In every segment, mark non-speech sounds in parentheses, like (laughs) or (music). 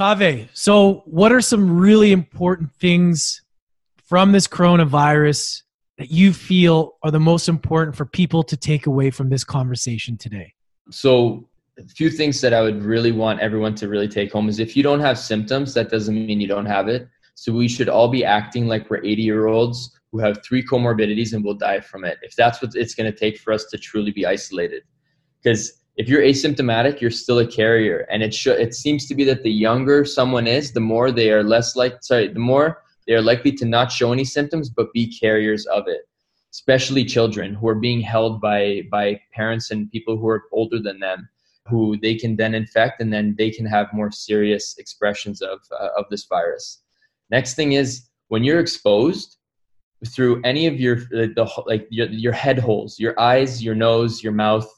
Kave, so what are some really important things from this coronavirus that you feel are the most important for people to take away from this conversation today? So, a few things that I would really want everyone to really take home is if you don't have symptoms, that doesn't mean you don't have it. So, we should all be acting like we're 80 year olds who have three comorbidities and will die from it. If that's what it's going to take for us to truly be isolated. Because if you're asymptomatic, you're still a carrier. And it should, it seems to be that the younger someone is, the more they are less like, sorry, the more they are likely to not show any symptoms but be carriers of it especially children who are being held by by parents and people who are older than them who they can then infect and then they can have more serious expressions of uh, of this virus next thing is when you're exposed through any of your the like your, your head holes your eyes your nose your mouth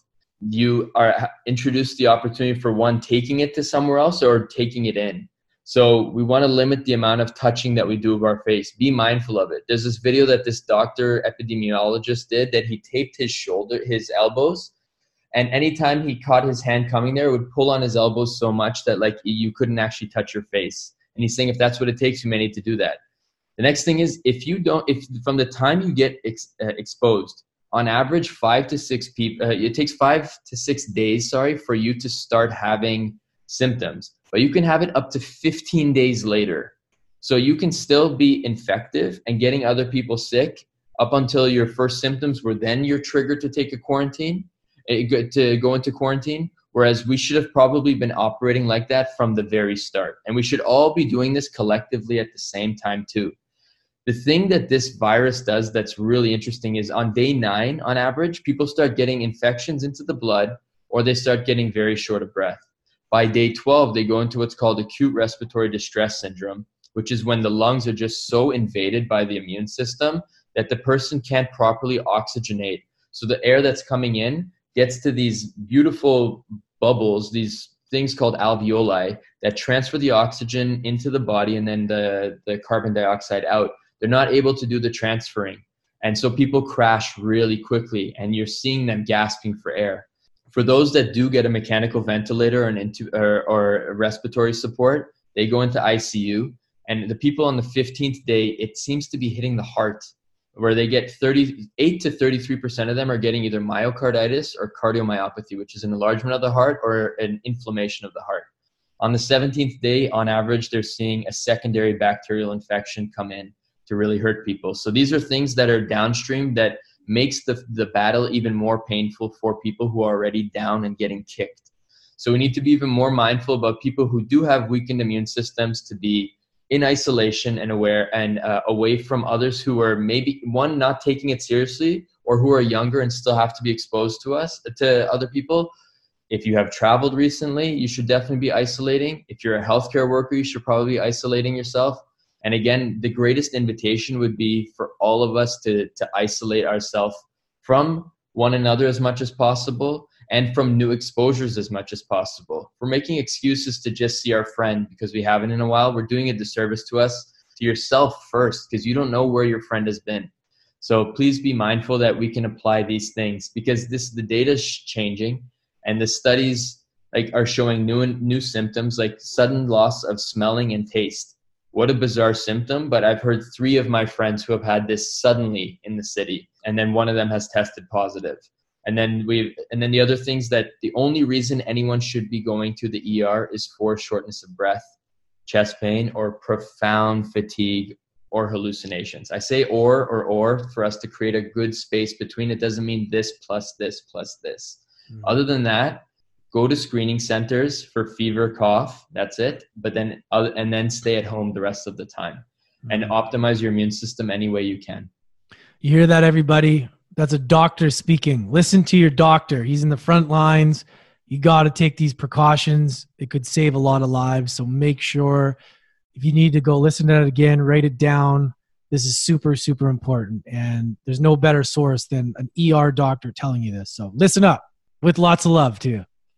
you are introduced the opportunity for one taking it to somewhere else or taking it in so we want to limit the amount of touching that we do of our face. Be mindful of it. There's this video that this doctor epidemiologist did that he taped his shoulder, his elbows, and anytime he caught his hand coming there, it would pull on his elbows so much that like you couldn't actually touch your face. And he's saying if that's what it takes, you may need to do that. The next thing is if you don't, if from the time you get ex, uh, exposed, on average, five to six people, uh, it takes five to six days, sorry, for you to start having symptoms but you can have it up to 15 days later. So you can still be infective and getting other people sick up until your first symptoms were then you're triggered to take a quarantine, eh, to go into quarantine. Whereas we should have probably been operating like that from the very start. And we should all be doing this collectively at the same time, too. The thing that this virus does that's really interesting is on day nine, on average, people start getting infections into the blood or they start getting very short of breath. By day 12, they go into what's called acute respiratory distress syndrome, which is when the lungs are just so invaded by the immune system that the person can't properly oxygenate. So the air that's coming in gets to these beautiful bubbles, these things called alveoli that transfer the oxygen into the body and then the, the carbon dioxide out. They're not able to do the transferring. And so people crash really quickly, and you're seeing them gasping for air for those that do get a mechanical ventilator and into or, or respiratory support, they go into ICU. And the people on the 15th day, it seems to be hitting the heart, where they get 38 to 33% of them are getting either myocarditis or cardiomyopathy, which is an enlargement of the heart or an inflammation of the heart. On the 17th day, on average, they're seeing a secondary bacterial infection come in to really hurt people. So these are things that are downstream that makes the, the battle even more painful for people who are already down and getting kicked. So we need to be even more mindful about people who do have weakened immune systems to be in isolation and aware and uh, away from others who are maybe one not taking it seriously or who are younger and still have to be exposed to us to other people if you have traveled recently you should definitely be isolating if you're a healthcare worker you should probably be isolating yourself and again, the greatest invitation would be for all of us to, to isolate ourselves from one another as much as possible and from new exposures as much as possible. We're making excuses to just see our friend because we haven't in a while, we're doing a disservice to us, to yourself first, because you don't know where your friend has been. So please be mindful that we can apply these things because this the data is changing and the studies like are showing new new symptoms like sudden loss of smelling and taste what a bizarre symptom but i've heard three of my friends who have had this suddenly in the city and then one of them has tested positive. and then we and then the other things that the only reason anyone should be going to the er is for shortness of breath chest pain or profound fatigue or hallucinations i say or or or for us to create a good space between it doesn't mean this plus this plus this mm-hmm. other than that go to screening centers for fever cough that's it but then and then stay at home the rest of the time and mm-hmm. optimize your immune system any way you can. You hear that everybody? That's a doctor speaking. Listen to your doctor. He's in the front lines. You got to take these precautions. It could save a lot of lives so make sure if you need to go listen to it again write it down. This is super super important and there's no better source than an er doctor telling you this so listen up. With lots of love too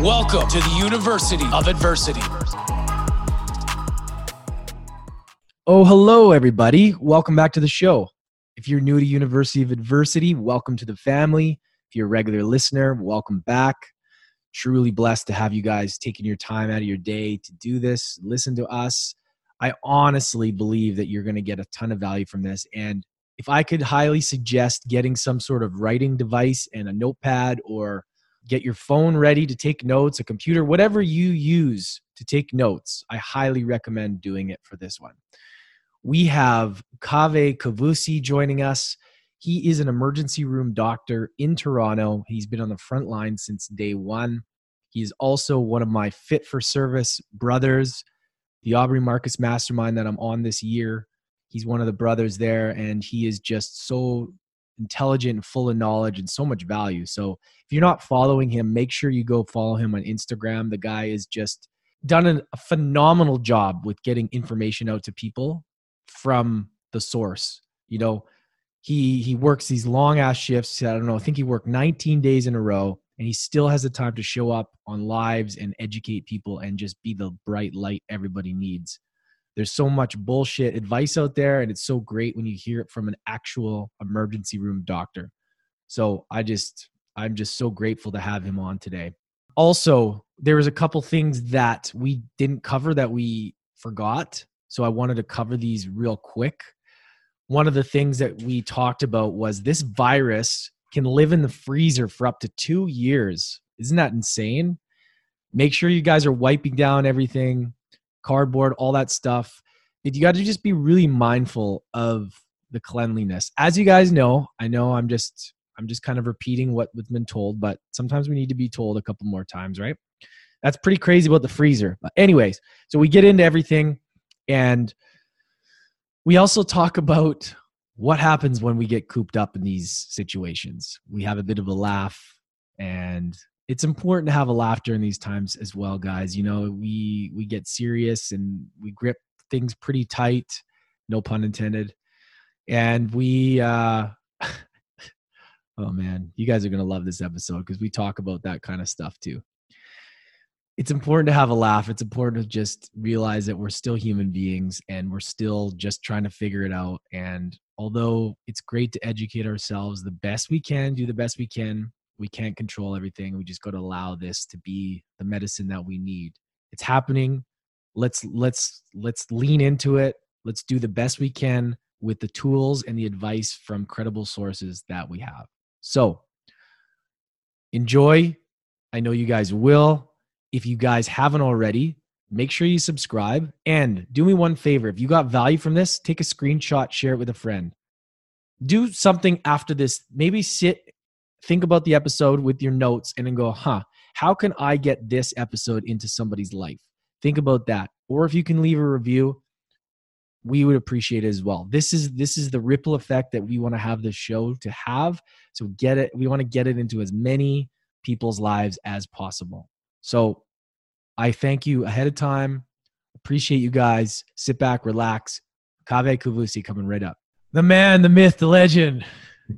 Welcome to the University of Adversity. Oh, hello, everybody. Welcome back to the show. If you're new to University of Adversity, welcome to the family. If you're a regular listener, welcome back. Truly blessed to have you guys taking your time out of your day to do this, listen to us. I honestly believe that you're going to get a ton of value from this. And if I could highly suggest getting some sort of writing device and a notepad or get your phone ready to take notes, a computer, whatever you use to take notes, I highly recommend doing it for this one. We have Kave Kavusi joining us. He is an emergency room doctor in Toronto. He's been on the front line since day one. He is also one of my fit for service brothers the Aubrey Marcus Mastermind that I'm on this year. He's one of the brothers there, and he is just so intelligent and full of knowledge and so much value. So if you're not following him, make sure you go follow him on Instagram. The guy is just done a phenomenal job with getting information out to people from the source. You know, he he works these long ass shifts. I don't know. I think he worked 19 days in a row and he still has the time to show up on lives and educate people and just be the bright light everybody needs there's so much bullshit advice out there and it's so great when you hear it from an actual emergency room doctor so i just i'm just so grateful to have him on today also there was a couple things that we didn't cover that we forgot so i wanted to cover these real quick one of the things that we talked about was this virus can live in the freezer for up to two years. Isn't that insane? Make sure you guys are wiping down everything, cardboard, all that stuff. You got to just be really mindful of the cleanliness. As you guys know, I know I'm just I'm just kind of repeating what was been told, but sometimes we need to be told a couple more times, right? That's pretty crazy about the freezer. But anyways, so we get into everything and we also talk about what happens when we get cooped up in these situations? We have a bit of a laugh, and it's important to have a laugh during these times as well, guys. You know, we we get serious and we grip things pretty tight, no pun intended, and we. uh (laughs) Oh man, you guys are gonna love this episode because we talk about that kind of stuff too it's important to have a laugh. It's important to just realize that we're still human beings and we're still just trying to figure it out. And although it's great to educate ourselves the best we can, do the best we can, we can't control everything. We just got to allow this to be the medicine that we need. It's happening. Let's let's let's lean into it. Let's do the best we can with the tools and the advice from credible sources that we have. So, enjoy. I know you guys will. If you guys haven't already, make sure you subscribe and do me one favor if you got value from this take a screenshot share it with a friend do something after this maybe sit think about the episode with your notes and then go huh how can i get this episode into somebody's life think about that or if you can leave a review we would appreciate it as well this is this is the ripple effect that we want to have this show to have so get it we want to get it into as many people's lives as possible so I thank you ahead of time. Appreciate you guys. Sit back, relax. Kave Kavusi coming right up. The man, the myth, the legend.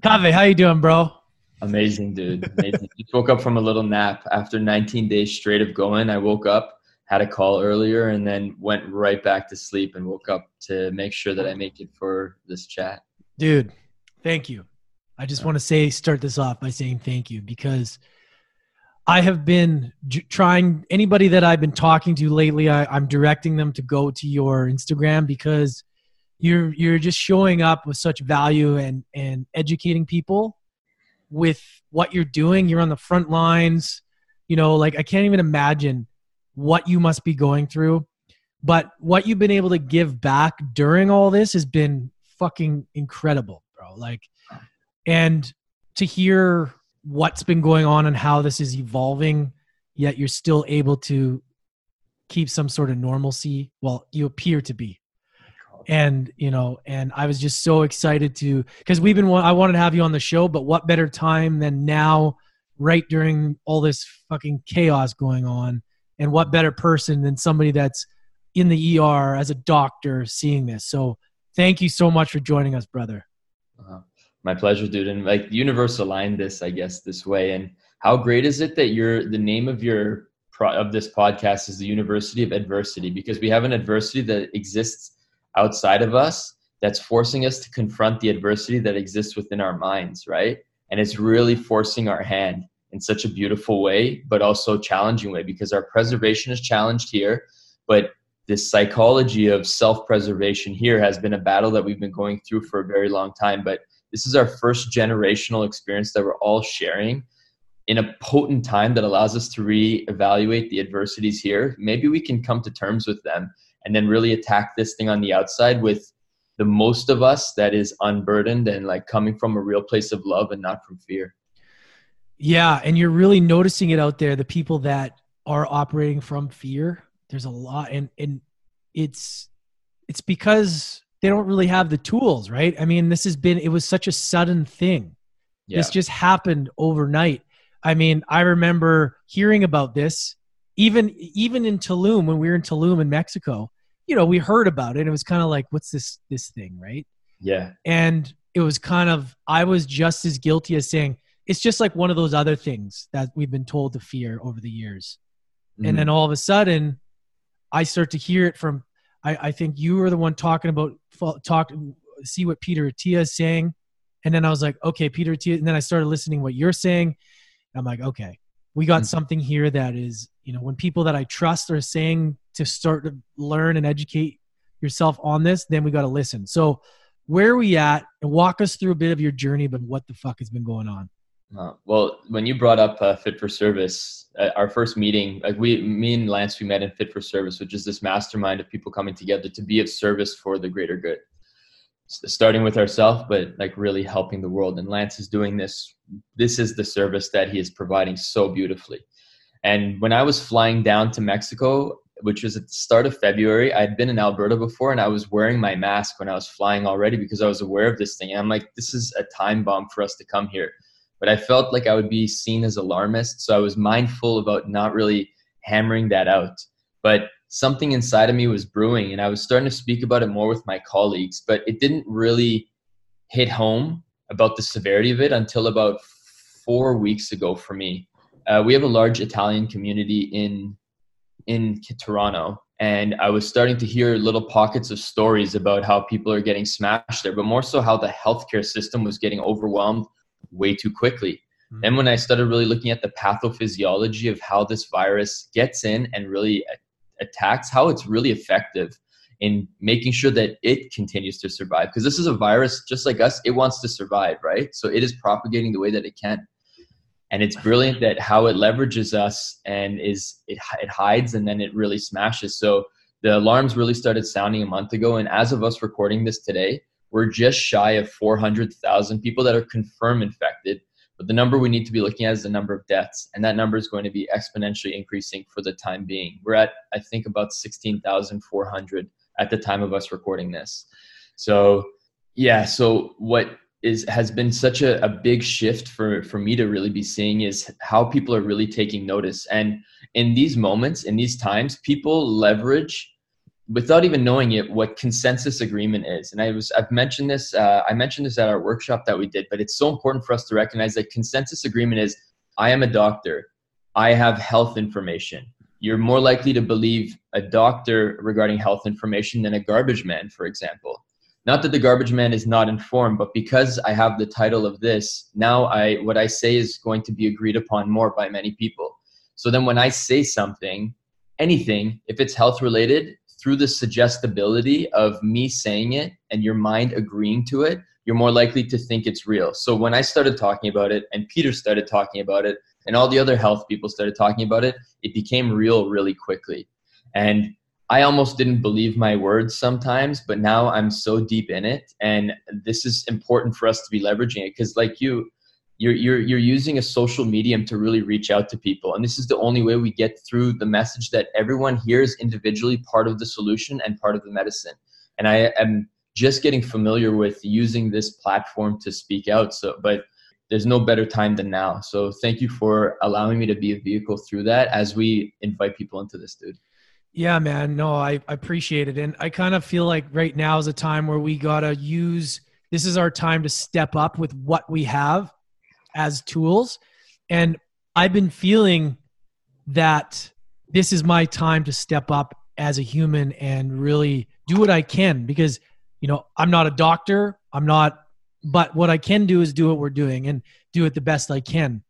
Kave, how you doing, bro? Amazing, dude. Amazing. Just woke up from a little nap after 19 days straight of going. I woke up, had a call earlier, and then went right back to sleep and woke up to make sure that I make it for this chat. Dude, thank you. I just want to say, start this off by saying thank you because – I have been trying anybody that I've been talking to lately. I, I'm directing them to go to your Instagram because you're you're just showing up with such value and and educating people with what you're doing. You're on the front lines. You know, like I can't even imagine what you must be going through. But what you've been able to give back during all this has been fucking incredible, bro. Like, and to hear what's been going on and how this is evolving, yet you're still able to keep some sort of normalcy. Well, you appear to be. And you know, and I was just so excited to because we've been. I wanted to have you on the show, but what better time than now, right during all this fucking chaos going on, and what better person than somebody that's in the ER as a doctor seeing this. So thank you so much for joining us, brother. Uh, my pleasure, dude. And like the universe aligned this, I guess, this way. And how great is it that you're the name of your of this podcast is the University of Adversity because we have an adversity that exists outside of us that's forcing us to confront the adversity that exists within our minds, right? And it's really forcing our hand in such a beautiful way, but also challenging way because our preservation is challenged here, but this psychology of self-preservation here has been a battle that we've been going through for a very long time. But this is our first generational experience that we're all sharing in a potent time that allows us to reevaluate the adversities here, maybe we can come to terms with them and then really attack this thing on the outside with the most of us that is unburdened and like coming from a real place of love and not from fear. Yeah, and you're really noticing it out there the people that are operating from fear. There's a lot and and it's it's because they don't really have the tools, right? I mean, this has been it was such a sudden thing. Yeah. This just happened overnight I mean, I remember hearing about this even even in Tulum when we were in Tulum in Mexico. You know, we heard about it. It was kind of like, what's this this thing, right? Yeah. And it was kind of I was just as guilty as saying it's just like one of those other things that we've been told to fear over the years. Mm-hmm. And then all of a sudden, I start to hear it from. I, I think you were the one talking about talk. See what Peter Attia is saying, and then I was like, okay, Peter Attia. And then I started listening what you're saying, I'm like, okay, we got mm-hmm. something here that is, you know, when people that I trust are saying to start to learn and educate yourself on this, then we got to listen. So, where are we at? And walk us through a bit of your journey but what the fuck has been going on. Uh, well, when you brought up uh, Fit for Service, uh, our first meeting, like we, me and Lance, we met in Fit for Service, which is this mastermind of people coming together to be of service for the greater good starting with ourselves, but like really helping the world. And Lance is doing this. This is the service that he is providing so beautifully. And when I was flying down to Mexico, which was at the start of February, I'd been in Alberta before and I was wearing my mask when I was flying already because I was aware of this thing. And I'm like, this is a time bomb for us to come here. But I felt like I would be seen as alarmist. So I was mindful about not really hammering that out. But something inside of me was brewing and I was starting to speak about it more with my colleagues, but it didn't really hit home about the severity of it until about four weeks ago for me. Uh, we have a large Italian community in in Toronto, and I was starting to hear little pockets of stories about how people are getting smashed there, but more so how the healthcare system was getting overwhelmed way too quickly. Mm-hmm. And when I started really looking at the pathophysiology of how this virus gets in and really attacks, how it's really effective in making sure that it continues to survive. Because this is a virus, just like us, it wants to survive, right? So it is propagating the way that it can. And it's brilliant that how it leverages us and is it, it hides and then it really smashes. So the alarms really started sounding a month ago. And as of us recording this today, we're just shy of 400,000 people that are confirmed infected but the number we need to be looking at is the number of deaths, and that number is going to be exponentially increasing for the time being. We're at, I think, about 16,400 at the time of us recording this. So, yeah, so what is has been such a, a big shift for for me to really be seeing is how people are really taking notice. And in these moments in these times people leverage without even knowing it what consensus agreement is. And i was i've mentioned this uh, i mentioned this at our workshop that we did but it's so important for us to recognize that consensus agreement is i am a doctor. I have health information. You're more likely to believe a doctor regarding health information than a garbage man for example not that the garbage man is not informed but because i have the title of this now i what i say is going to be agreed upon more by many people so then when i say something anything if it's health related through the suggestibility of me saying it and your mind agreeing to it, you're more likely to think it's real. So when I started talking about it and Peter started talking about it and all the other health people started talking about it, it became real really quickly. And I almost didn't believe my words sometimes, but now I'm so deep in it. And this is important for us to be leveraging it because, like you, you're, you're, you're using a social medium to really reach out to people. And this is the only way we get through the message that everyone here is individually part of the solution and part of the medicine. And I am just getting familiar with using this platform to speak out. So, but there's no better time than now. So thank you for allowing me to be a vehicle through that as we invite people into this, dude. Yeah, man. No, I, I appreciate it. And I kind of feel like right now is a time where we got to use this is our time to step up with what we have as tools. And I've been feeling that this is my time to step up as a human and really do what I can because, you know, I'm not a doctor. I'm not, but what I can do is do what we're doing and do it the best I can.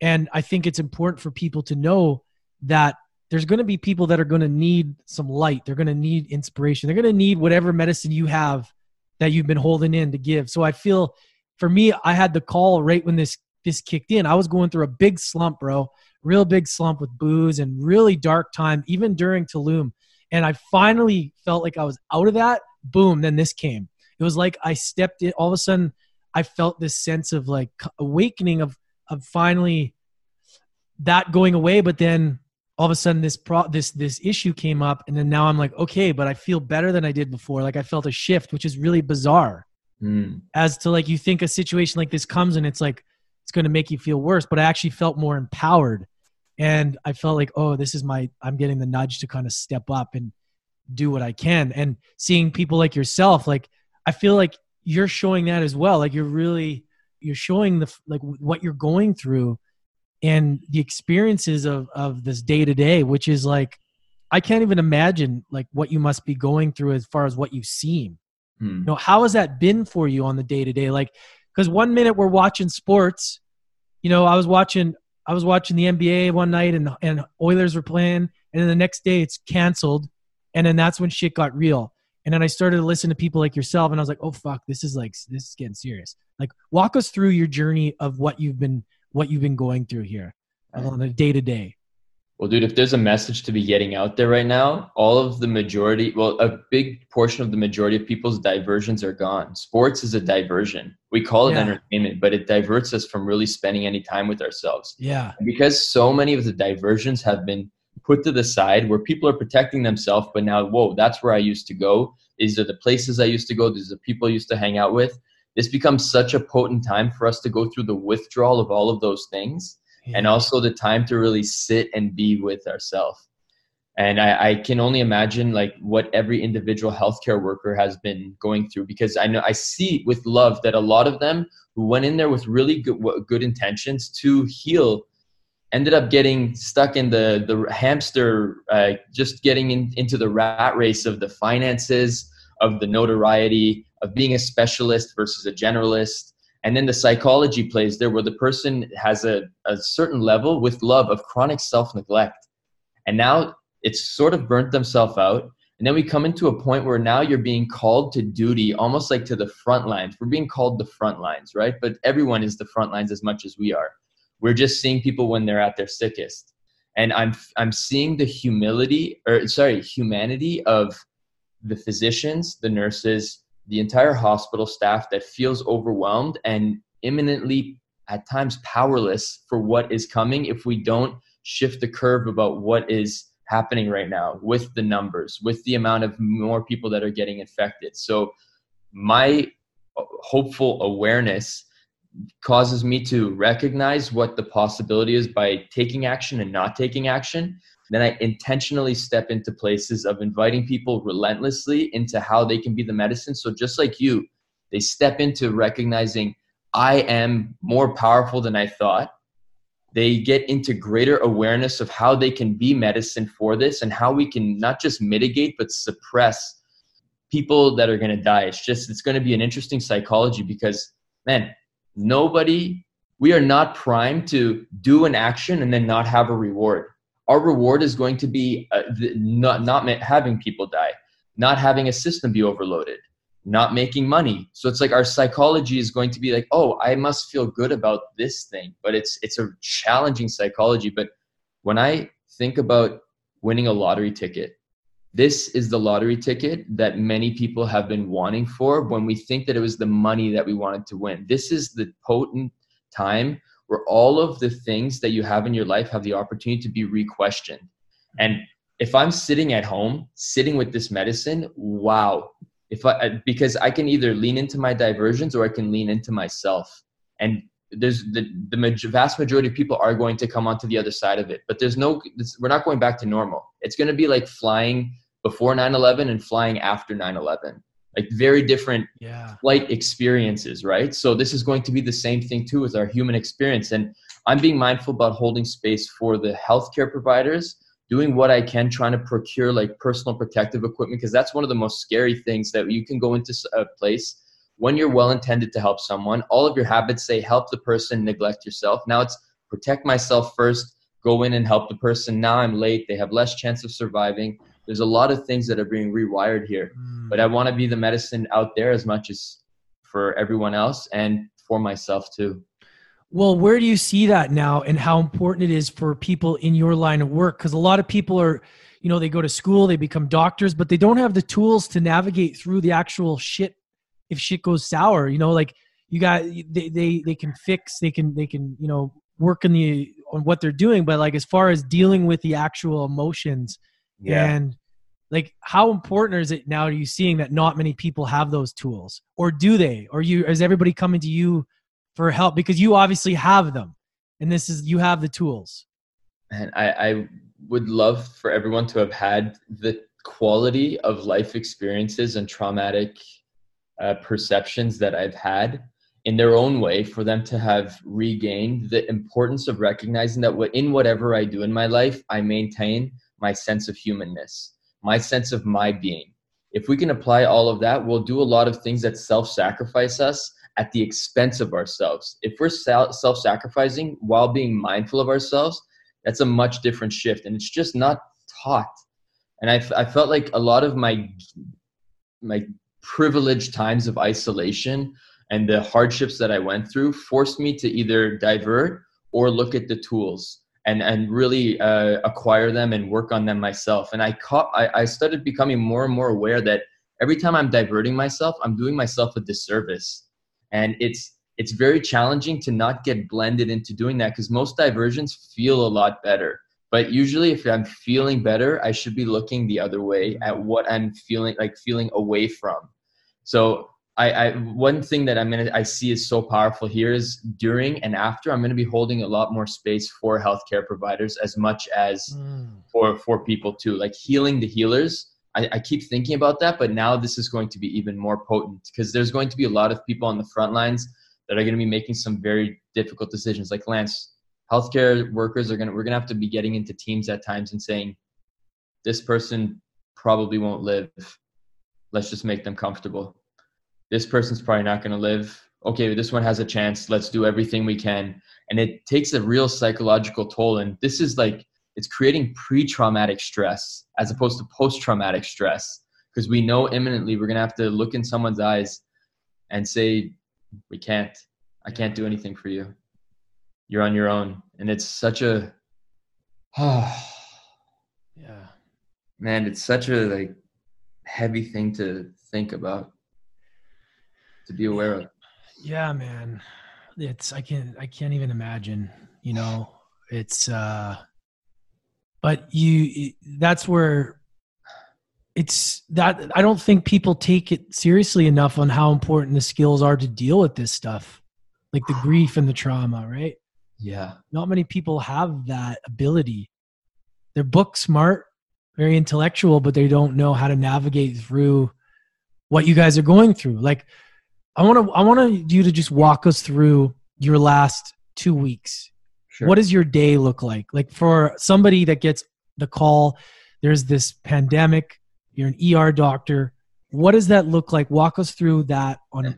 And I think it's important for people to know that there's going to be people that are going to need some light. They're going to need inspiration. They're going to need whatever medicine you have that you've been holding in to give. So I feel for me, I had the call right when this this kicked in. I was going through a big slump, bro, real big slump with booze and really dark time, even during Tulum. And I finally felt like I was out of that. Boom, then this came. It was like I stepped in. All of a sudden, I felt this sense of like awakening of of finally that going away. But then all of a sudden this pro this this issue came up and then now i'm like okay but i feel better than i did before. Like i felt a shift which is really bizarre. Mm. as to like you think a situation like this comes and it's like it's going to make you feel worse but i actually felt more empowered. And i felt like oh this is my i'm getting the nudge to kind of step up and do what i can. And seeing people like yourself like i feel like you're showing that as well. Like you're really you're showing the like what you're going through and the experiences of of this day to day which is like i can't even imagine like what you must be going through as far as what you've seen. Hmm. you know how has that been for you on the day to day like because one minute we're watching sports you know i was watching i was watching the nba one night and and oilers were playing and then the next day it's canceled and then that's when shit got real. And then i started to listen to people like yourself and i was like oh fuck this is like this is getting serious. Like walk us through your journey of what you've been what you've been going through here on a day to day. Well, dude, if there's a message to be getting out there right now, all of the majority, well, a big portion of the majority of people's diversions are gone. Sports is a diversion. We call it yeah. entertainment, but it diverts us from really spending any time with ourselves. Yeah. And because so many of the diversions have been put to the side where people are protecting themselves, but now, whoa, that's where I used to go. These are the places I used to go. These are the people I used to hang out with this becomes such a potent time for us to go through the withdrawal of all of those things yeah. and also the time to really sit and be with ourselves and I, I, can only imagine like what every individual healthcare worker has been going through because i know i see with love that a lot of them who went in there with really good, good intentions to heal ended up getting stuck in the the hamster uh, just getting in, into the rat race of the finances of the notoriety of being a specialist versus a generalist. And then the psychology plays there where the person has a, a certain level with love of chronic self-neglect. And now it's sort of burnt themselves out. And then we come into a point where now you're being called to duty almost like to the front lines. We're being called the front lines right? But everyone is the front lines as much as we are. We're just seeing people when they're at their sickest. And i'm i'm seeing the humility or sorry humanity of the physicians the nurses the entire hospital staff that feels overwhelmed and imminently at times powerless for what is coming if we don't shift the curve about what is happening right now with the numbers with the amount of more people that are getting infected. So my uh, hopeful awareness causes me to recognize what the possibility is by taking action and not taking action then I intentionally step into places of inviting people relentlessly into how they can be the medicine. So just like you, they step into recognizing I am more powerful than I thought. They get into greater awareness of how they can be medicine for this and how we can not just mitigate but suppress people that are going to die. It's just it's going to be an interesting psychology because man, nobody we are not primed to do an action and then not have a reward our reward is going to be uh, not not having people die, not having a system be overloaded, not making money. So it's like our psychology is going to be like, oh, I must feel good about this thing, but it's it's a challenging psychology. But when I think about winning a lottery ticket, this is the lottery ticket that many people have been wanting for when we think that it was the money that we wanted to win. This is the potent time where all of the things that you have in your life have the opportunity to be re-questioned. And if I'm sitting at home, sitting with this medicine, wow. If I because I can either lean into my diversions or I can lean into myself. And there's the, the vast majority of people are going to come onto the other side of it but there's no we're not going back to normal it's going to be like flying before 9-11 and flying after 9-11 like very different Yeah. flight experiences right? So this is going to be the same thing too with our human experience. And i'm being mindful about holding space for the healthcare providers doing what i can trying to procure like personal protective equipment because that's one of the most scary things that you can go into a place when you're well intended to help someone all of your habits say help the person neglect yourself. Now it's protect myself first go in and help the person. Now i'm late they have less chance of surviving there's a lot of things that are being rewired here Mm. but I want to be the medicine out there as much as for everyone else and for myself too. Well, where do you see that now and how important it is for people in your line of work? Because a lot of people are, you know, they go to school, they become doctors, but they don't have the tools to navigate through the actual shit if shit goes sour. You know, like you got they they, they can fix, they can they can, you know, work in the on what they're doing, but like as far as dealing with the actual emotions and like how important is it now are you seeing that not many people have those tools? Or do they? Or you is everybody coming to you for help? Because you obviously have them and this is you have the tools. And I, I would love for everyone to have had the quality of life experiences and traumatic uh, perceptions that I've had in their own way for them to have regained the importance of recognizing that what- in whatever I do in my life, I maintain my sense of humanness, my sense of my being. If we can apply all of that, we'll do a lot of things that self sacrifice us at the expense of ourselves. If we're self sacrificing while being mindful of ourselves, that's a much different shift. And it's just not taught. And I, I felt like a lot of my, my privileged times of isolation and the hardships that I went through forced me to either divert or look at the tools and and really uh, acquire them and work on them myself. And I caught I, I started becoming more and more aware that every time I'm diverting myself, I'm doing myself a disservice, and it's it's very challenging to not get blended into doing that because most diversions feel a lot better. But usually, if I'm feeling better, I should be looking the other way at what I'm feeling like feeling away from. So I, I one thing that I'm gonna I see is so powerful here is during and after I'm gonna be holding a lot more space for healthcare providers as much as mm. for for people too. Like healing the healers. I, I keep thinking about that, but now this is going to be even more potent because there's going to be a lot of people on the front lines that are going to be making some very difficult decisions. Like Lance, healthcare workers are gonna we're gonna have to be getting into teams at times and saying, this person probably won't live. Let's just make them comfortable this person's probably not going to live. Okay, this one has a chance. Let's do everything we can. And it takes a real psychological toll. And this is like, it's creating pre traumatic stress as opposed to post traumatic stress. Because we know imminently we're going to have to look in someone's eyes and say, We can't. I can't do anything for you. You're on your own. And it's such a, oh, (sighs) yeah man, it's such a like heavy thing to think about, to be aware of. yeah man it's i can't i can't even imagine you know it's uh but you that's where it's that i don't think people take it seriously enough on how important the skills are to deal with this stuff like the grief and the trauma right Yeah. not many people have that ability they're book smart very intellectual but they don't know how to navigate through what you guys are going through like i want to i want you to just walk us through your last two weeks. Sure. what does your day look like? Like for somebody that gets the call there's this pandemic you're an er doctor. What does that look like? Walk us through that on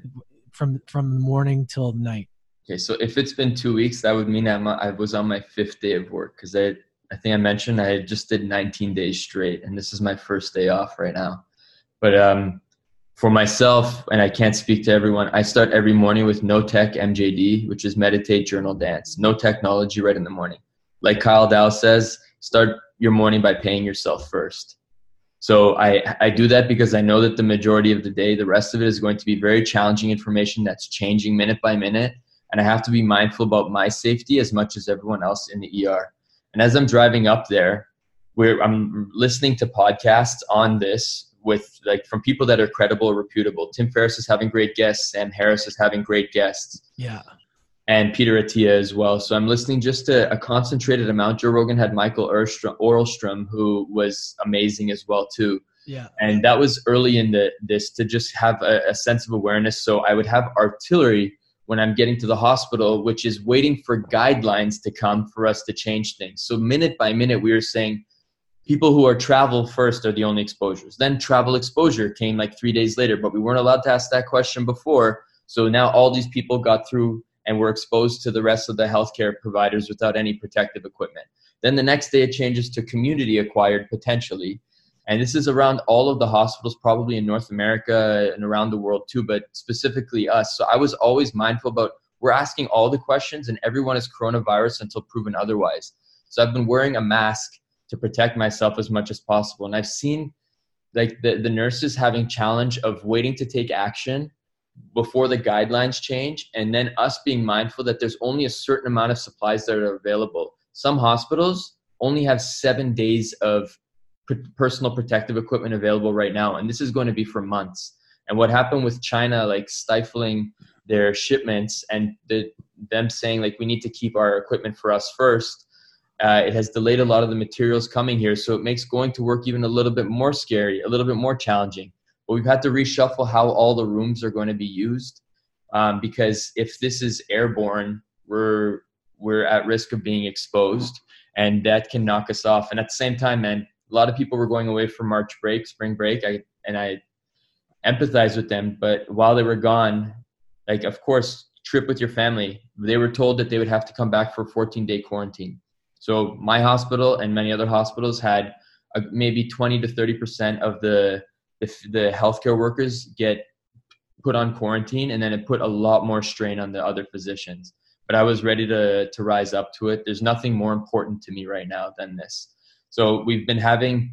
from from morning till night. Okay, so if it's been two weeks, that would mean I'm, I was on my fifth day of work because I, I think I mentioned I just did 19 days straight, and this is my first day off right now. But um, for myself, and I can't speak to everyone, I start every morning with no tech MJD, which is meditate, journal, dance. No technology right in the morning. Like Kyle Dow says, start your morning by paying yourself first. So I, I do that because I know that the majority of the day, the rest of it is going to be very challenging information that's changing minute by minute and I have to be mindful about my safety as much as everyone else in the ER. And as I'm driving up there, where I'm listening to podcasts on this with like from people that are credible or reputable. Tim Ferriss is having great guests. Sam Harris is having great guests. yeah and Peter Attia as well. So I'm listening just to a concentrated amount. Joe Rogan had Michael Osterholm, who was amazing as well too. Yeah. And that was early in the this to just have a, a sense of awareness. So I would have artillery when I'm getting to the hospital, which is waiting for guidelines to come for us to change things. So minute by minute, we were saying people who are travel first are the only exposures. Then travel exposure came like three days later, but we weren't allowed to ask that question before. So now all these people got through and were exposed to the rest of the healthcare providers without any protective equipment. Then the next day it changes to community acquired potentially. And this is around all of the hospitals, probably in North America and around the world too, but specifically us. So I was always mindful about we're asking all the questions and everyone is coronavirus until proven otherwise. So I've been wearing a mask to protect myself as much as possible. And I've seen like the, the nurses having challenge of waiting to take action before the guidelines change and then us being mindful that there's only a certain amount of supplies that are available some hospitals only have seven days of personal protective equipment available right now and this is going to be for months and what happened with china like stifling their shipments and the, them saying like we need to keep our equipment for us first uh, it has delayed a lot of the materials coming here so it makes going to work even a little bit more scary a little bit more challenging. But we've had to reshuffle how all the rooms are going to be used um, because if this is airborne we're we're at risk of being exposed and that can knock us off. And at the same time man a lot of people were going away for march break spring break I, and i empathize with them. But while they were gone like of course trip with your family. They were told that they would have to come back for a 14 day quarantine so my hospital and many other hospitals had a, maybe 20 to 30 percent of the the, the healthcare workers get put on quarantine and then it put a lot more strain on the other physicians. But i was ready to to rise up to it. There's nothing more important to me right now than this. So we've been having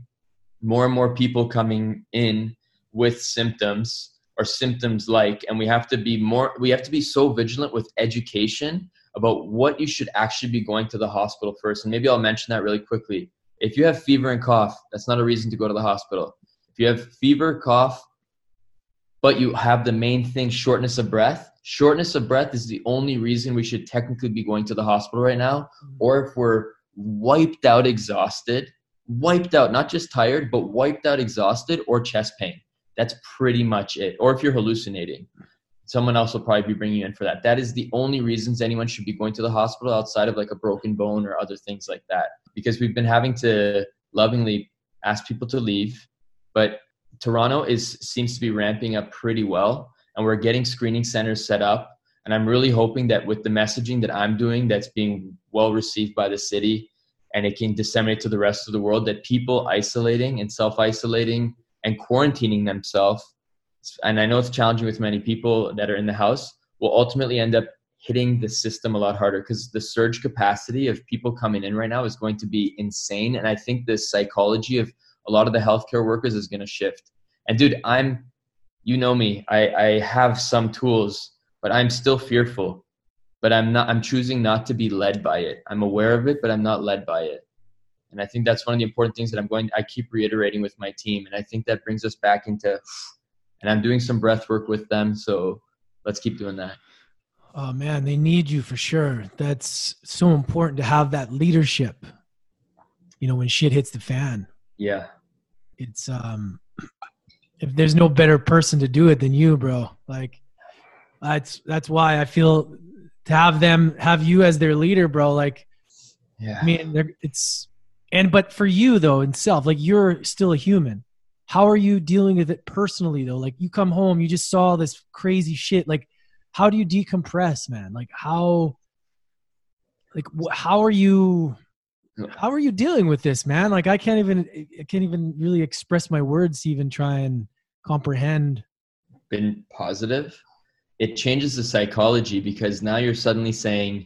more and more people coming in with symptoms or symptoms like and we have to be more we have to be so vigilant with education about what you should actually be going to the hospital first and maybe i'll mention that really quickly if you have fever and cough that's not a reason to go to the hospital if you have fever, cough, but you have the main thing shortness of breath, shortness of breath is the only reason we should technically be going to the hospital right now. Mm-hmm. Or if we're wiped out, exhausted, wiped out, not just tired, but wiped out, exhausted, or chest pain. That's pretty much it. Or if you're hallucinating, someone else will probably be bringing you in for that. That is the only reasons anyone should be going to the hospital outside of like a broken bone or other things like that. Because we've been having to lovingly ask people to leave but Toronto is seems to be ramping up pretty well, and we're getting screening centers set up. And I'm really hoping that with the messaging that I'm doing, that's being well received by the city, and it can disseminate to the rest of the world, that people isolating and self isolating and quarantining themselves, and I know it's challenging with many people that are in the house, will ultimately end up hitting the system a lot harder because the surge capacity of people coming in right now is going to be insane. And I think the psychology of a lot of the healthcare workers is going to shift. And dude, I'm, you know me, I, I have some tools, but I'm still fearful. But I'm not. I'm choosing not to be led by it. I'm aware of it, but I'm not led by it. And I think that's one of the important things that I'm going. I keep reiterating with my team, and I think that brings us back into. And I'm doing some breath work with them, so let's keep doing that. Oh man, they need you for sure. That's so important to have that leadership. You know, when shit hits the fan. Yeah. It's um if there's no better person to do it than you, bro. Like that's that's why I feel to have them have you as their leader, bro. Like yeah. I mean, it's and but for you though, in self, like you're still a human. How are you dealing with it personally though? Like you come home, you just saw this crazy shit. Like, how do you decompress, man? Like how, like how are you? how are you dealing with this man like i can't even i can't even really express my words to even try and comprehend been positive it changes the psychology because now you're suddenly saying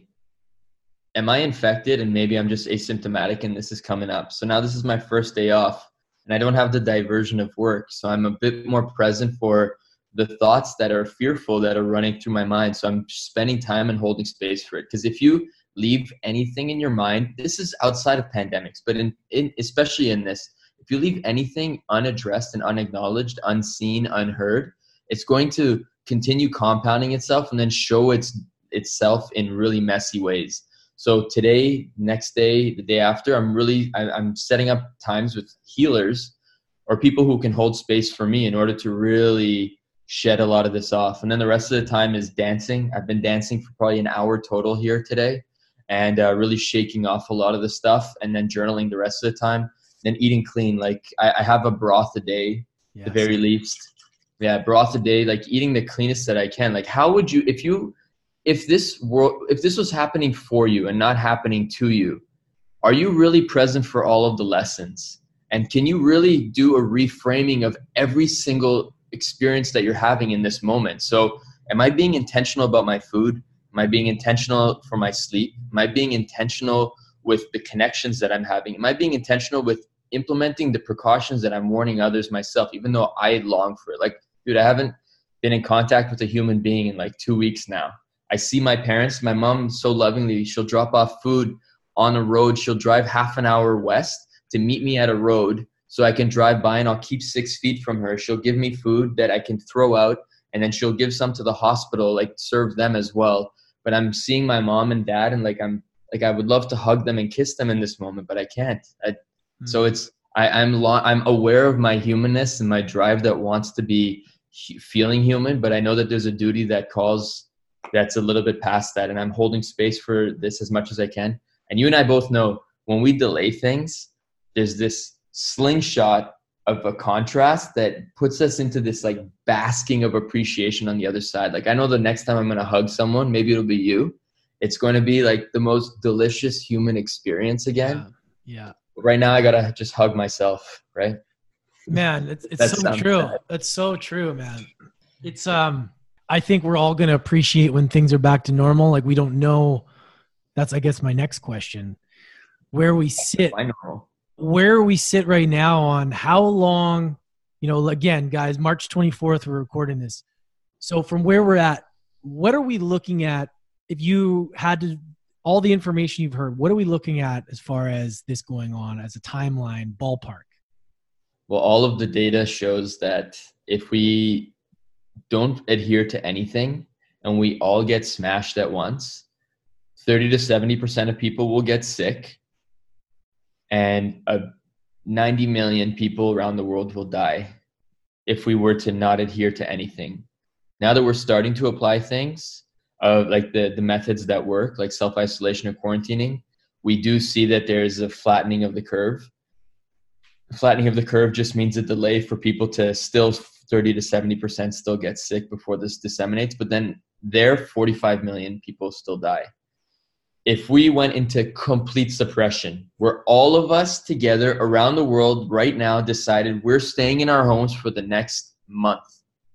am i infected and maybe i'm just asymptomatic and this is coming up so now this is my first day off and i don't have the diversion of work. So i'm a bit more present for the thoughts that are fearful that are running through my mind. So i'm spending time and holding space for it. Because if you leave anything in your mind this is outside of pandemics but in, in especially in this if you leave anything unaddressed and unacknowledged unseen unheard it's going to continue compounding itself and then show its itself in really messy ways. So today, next day, the day after, I'm really I, I'm setting up times with healers or people who can hold space for me in order to really shed a lot of this off. And then the rest of the time is dancing. I've been dancing for probably an hour total here today and uh, really shaking off a lot of the stuff and then journaling the rest of the time. Then eating clean. Like I, I have a broth a day, yes. the very least. Yeah, broth a day, like eating the cleanest that I can. Like how would you if you if this world if this was happening for you and not happening to you, are you really present for all of the lessons? And can you really do a reframing of every single experience that you're having in this moment? So, am I being intentional about my food? Am I being intentional for my sleep? Am I being intentional with the connections that I'm having? Am I being intentional with implementing the precautions that I'm warning others myself, even though I long for it? Like, dude, I haven't been in contact with a human being in like two weeks now. I see my parents. My mom so lovingly, she'll drop off food on a road. She'll drive half an hour west to meet me at a road so I can drive by and I'll keep six feet from her. She'll give me food that I can throw out and then she'll give some to the hospital, like serve them as well. But I'm seeing my mom and dad and like I'm like I would love to hug them and kiss them in this moment, but I can't. I, mm-hmm. So it's I, I'm lo- I'm aware of my humanness and my drive that wants to be feeling human, but I know that there's a duty that calls that's a little bit past that, and I'm holding space for this as much as I can. And you and I both know when we delay things, there's this slingshot of a contrast that puts us into this like basking of appreciation on the other side. Like I know the next time I'm going to hug someone, maybe it'll be you. It's going to be like the most delicious human experience again. Yeah. yeah. Right now I got to just hug myself, right? Man, it's it's so true. Bad. That's so true, man. It's um I think we're all going to appreciate when things are back to normal. Like we don't know that's I guess my next question. Where we sit where we sit right now on how long, you know, again, guys, March 24th, we're recording this. So from where we're at, what are we looking at? If you had to, all the information you've heard, what are we looking at as far as this going on as a timeline ballpark? Well, all of the data shows that if we don't adhere to anything and we all get smashed at once, 30 to 70% of people will get sick and a 90 million people around the world will die if we were to not adhere to anything. Now that we're starting to apply things, uh, like the, the methods that work, like self isolation or quarantining, we do see that there's a flattening of the curve. Flattening of the curve just means a delay for people to still 30 to 70% still get sick before this disseminates, but then there 45 million people still die if we went into complete suppression, where all of us together around the world right now decided we're staying in our homes for the next month,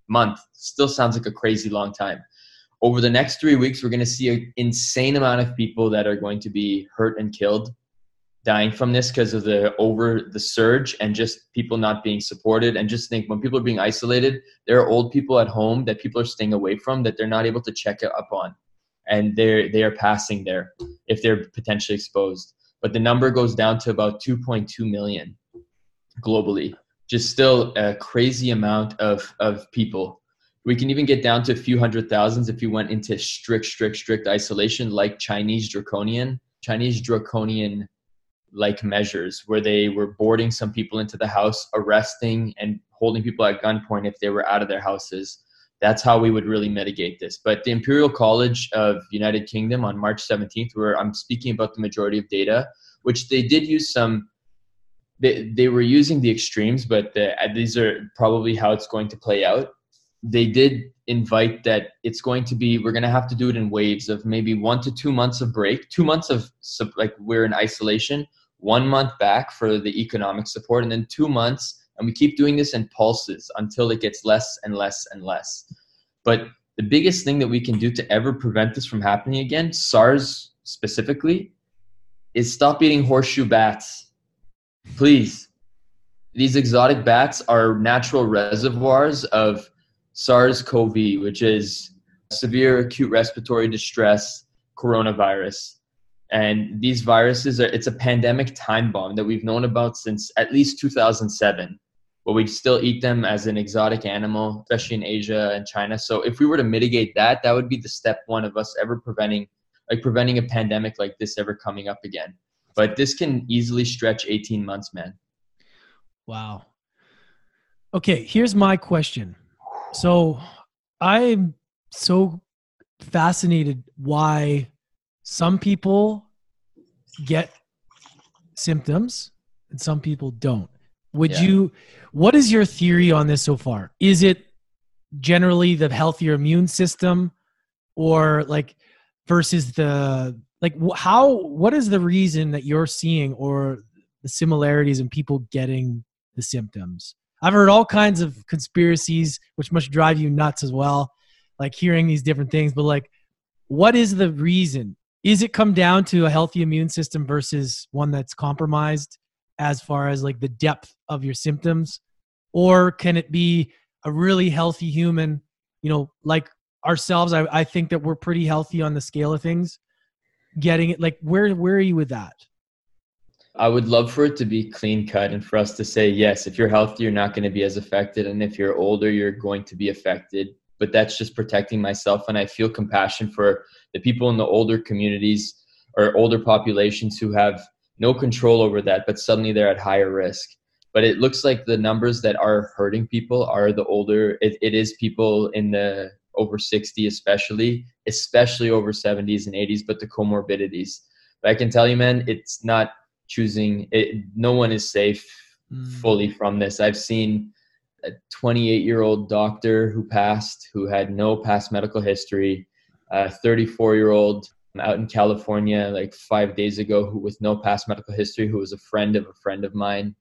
month still sounds like a crazy long time. Over the next three weeks, we're going to see an insane amount of people that are going to be hurt and killed, dying from this because of the over the surge and just people not being supported. And just think when people are being isolated, there are old people at home that people are staying away from that they're not able to check up on and they're they are passing there if they're potentially exposed. But the number goes down to about 2.2 million globally. Just still a crazy amount of of people. We can even get down to a few hundred thousands if you went into strict, strict, strict isolation, like Chinese draconian, Chinese draconian like measures where they were boarding some people into the house, arresting and holding people at gunpoint if they were out of their houses that's how we would really mitigate this. But the Imperial College of United Kingdom on March 17th, where I'm speaking about the majority of data, which they did use some, they, they were using the extremes, but the, these are probably how it's going to play out. They did invite that it's going to be, we're going to have to do it in waves of maybe one to two months of break, two months of like we're in isolation, one month back for the economic support, and then two months and we keep doing this in pulses until it gets less and less and less. But the biggest thing that we can do to ever prevent this from happening again, SARS specifically, is stop eating horseshoe bats. Please. These exotic bats are natural reservoirs of SARS CoV, which is severe acute respiratory distress coronavirus. And these viruses are, it's a pandemic time bomb that we've known about since at least 2007 but we still eat them as an exotic animal, especially in Asia and China. So if we were to mitigate that, that would be the step one of us ever preventing like preventing a pandemic like this ever coming up again. But this can easily stretch 18 months, man. Wow. Okay, here's my question. So I'm so fascinated why some people get symptoms and some people don't. Would Yeah. you what is your theory on this so far? Is it generally the healthier immune system or like versus the like how what is the reason that you're seeing or the similarities in people getting the symptoms? I've heard all kinds of conspiracies which must drive you nuts as well, like hearing these different things, but like what is the reason? Is it come down to a healthy immune system versus one that's compromised as far as like the depth of your symptoms? Or can it be a really healthy human, you know, like ourselves? I, I think that we're pretty healthy on the scale of things. Getting it like where where are you with that? I would love for it to be clean cut and for us to say, yes, if you're healthy, you're not going to be as affected. And if you're older, you're going to be affected. But that's just protecting myself. And I feel compassion for the people in the older communities or older populations who have no control over that, but suddenly they're at higher risk. But it looks like the numbers that are hurting people are the older, it, it is people in the over 60, especially, especially over 70s and 80s, but the comorbidities. But I can tell you, man, it's not choosing it no one is safe Mm. fully from this i've seen a 28 year old doctor who passed who had no past medical history a 34 year old out in california like five days ago who with no past medical history who was a friend of a friend of mine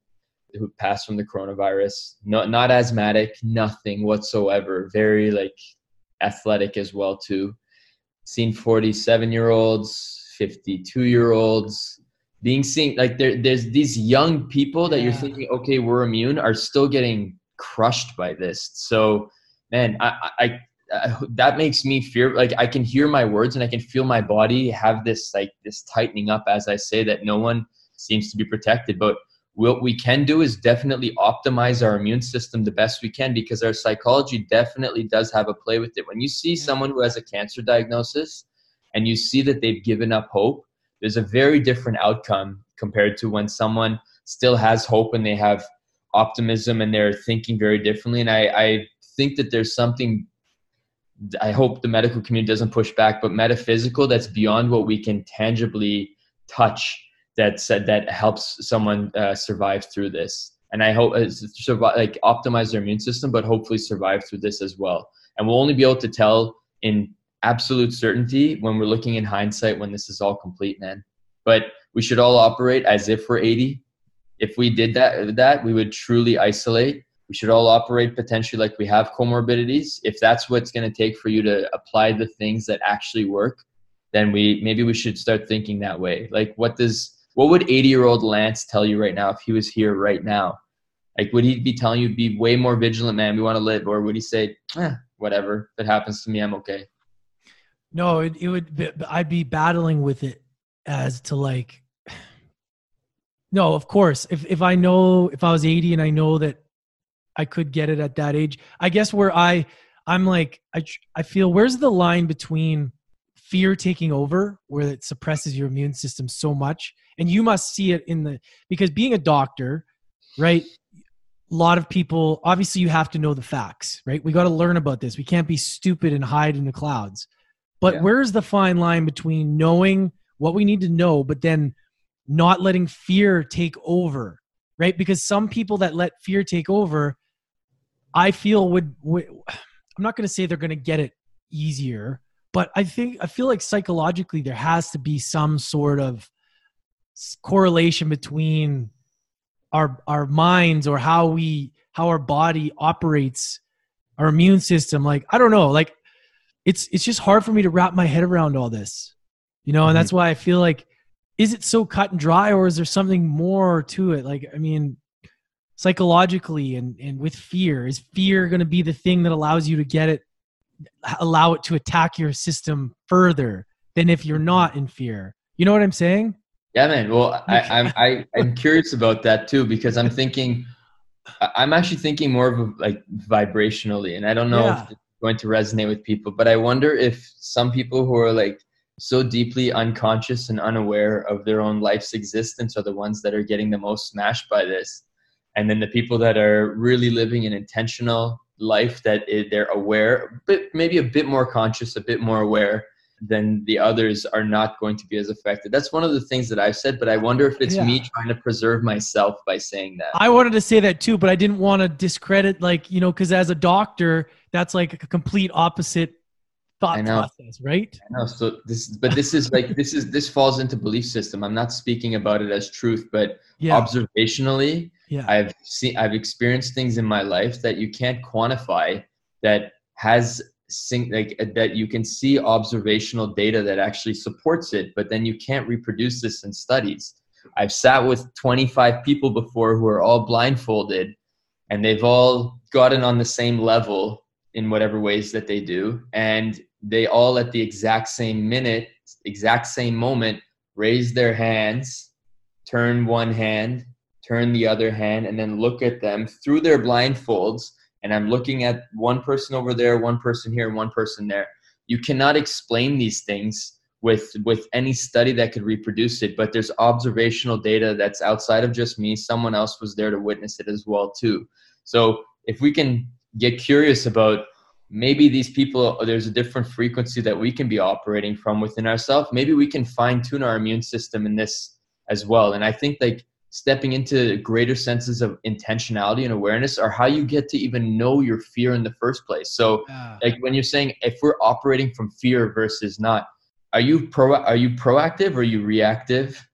who passed from the coronavirus. No, not asthmatic nothing whatsoever. Very like athletic as well too. Seen 47 year olds 52 year olds being seen like there there's these young people that you're thinking okay we're immune are still getting crushed by this. So man I, I I that makes me fear like i can hear my words and i can feel my body have this like this tightening up as i say that no one seems to be protected. But what we can do is definitely optimize our immune system the best we can because our psychology definitely does have a play with it. When you see someone who has a cancer diagnosis and you see that they've given up hope there's a very different outcome compared to when someone still has hope and they have optimism and they're thinking very differently. And I, I think that there's something, I hope the medical community doesn't push back, but metaphysical that's beyond what we can tangibly touch that said that helps someone uh, survive through this. And I hope uh, survive, like optimize their immune system, but hopefully survive through this as well. And we'll only be able to tell in absolute certainty when we're looking in hindsight when this is all complete, man. But we should all operate as if we're 80. If we did that, that we would truly isolate. We should all operate potentially like we have comorbidities. If that's what's going to take for you to apply the things that actually work, then we maybe we should start thinking that way. Like, what does what would 80 year old Lance tell you right now if he was here right now? Like, would he be telling you be way more vigilant, man? We want to live, or would he say, eh, whatever, if it happens to me, I'm okay? No, it, it would. Be, I'd be battling with it as to like. No, of course. If if I know if I was eighty and I know that I could get it at that age, I guess where I I'm like I I feel where's the line between fear taking over where it suppresses your immune system so much and you must see it in the because being a doctor right a lot of people obviously you have to know the facts right we got to learn about this we can't be stupid and hide in the clouds but Yeah. where's the fine line between knowing what we need to know but then not letting fear take over right? Because some people that let fear take over i feel would, would i'm not going to say they're going to get it easier but i think i feel like psychologically there has to be some sort of correlation between our our minds or how we how our body operates our immune system like i don't know like it's it's just hard for me to wrap my head around all this you know? And mm-hmm. that's why i feel like is it so cut and dry or is there something more to it like i mean psychologically and and with fear is fear going to be the thing that allows you to get it allow it to attack your system further than if you're not in fear you know what i'm saying Yeah, man. Well, I, I'm I, (laughs) I'm curious about that too because I'm thinking I- I'm actually thinking more of a, like vibrationally, and I don't know Yeah. if it's going to resonate with people, but I wonder if some people who are like so deeply unconscious and unaware of their own life's existence are the ones that are getting the most smashed by this, and then the people that are really living an intentional life that they're aware, but maybe a bit more conscious, a bit more aware. Then the others are not going to be as affected. That's one of the things that I've said, but I wonder if it's me trying to preserve myself by saying that. I wanted to say that too, but I didn't want to discredit, like, you know, because as a doctor, that's like a complete opposite thought I know. process, right? No, so this, but this is like this is this falls into belief system. I'm not speaking about it as truth, but Yeah. observationally, yeah. I've seen, I've experienced things in my life that you can't quantify. That has sing, like uh, that you can see observational data that actually supports it, but then you can't reproduce this in studies. I've sat with 25 people before who are all blindfolded, and they've all gotten on the same level in whatever ways that they do, and they all at the exact same minute, exact same moment, raise their hands, turn one hand, turn the other hand, and then look at them through their blindfolds. And I'm looking at one person over there, one person here, and one person there. You cannot explain these things with with any study that could reproduce it, but there's observational data that's outside of just me. Someone else was there to witness it as well too. So if we can get curious about maybe these people there's a different frequency that we can be operating from within ourselves. Maybe we can fine tune our immune system in this as well. And i think like stepping into greater senses of intentionality and awareness are how you get to even know your fear in the first place. So Yeah. like when you're saying if we're operating from fear versus not are you pro are you proactive or are you reactive?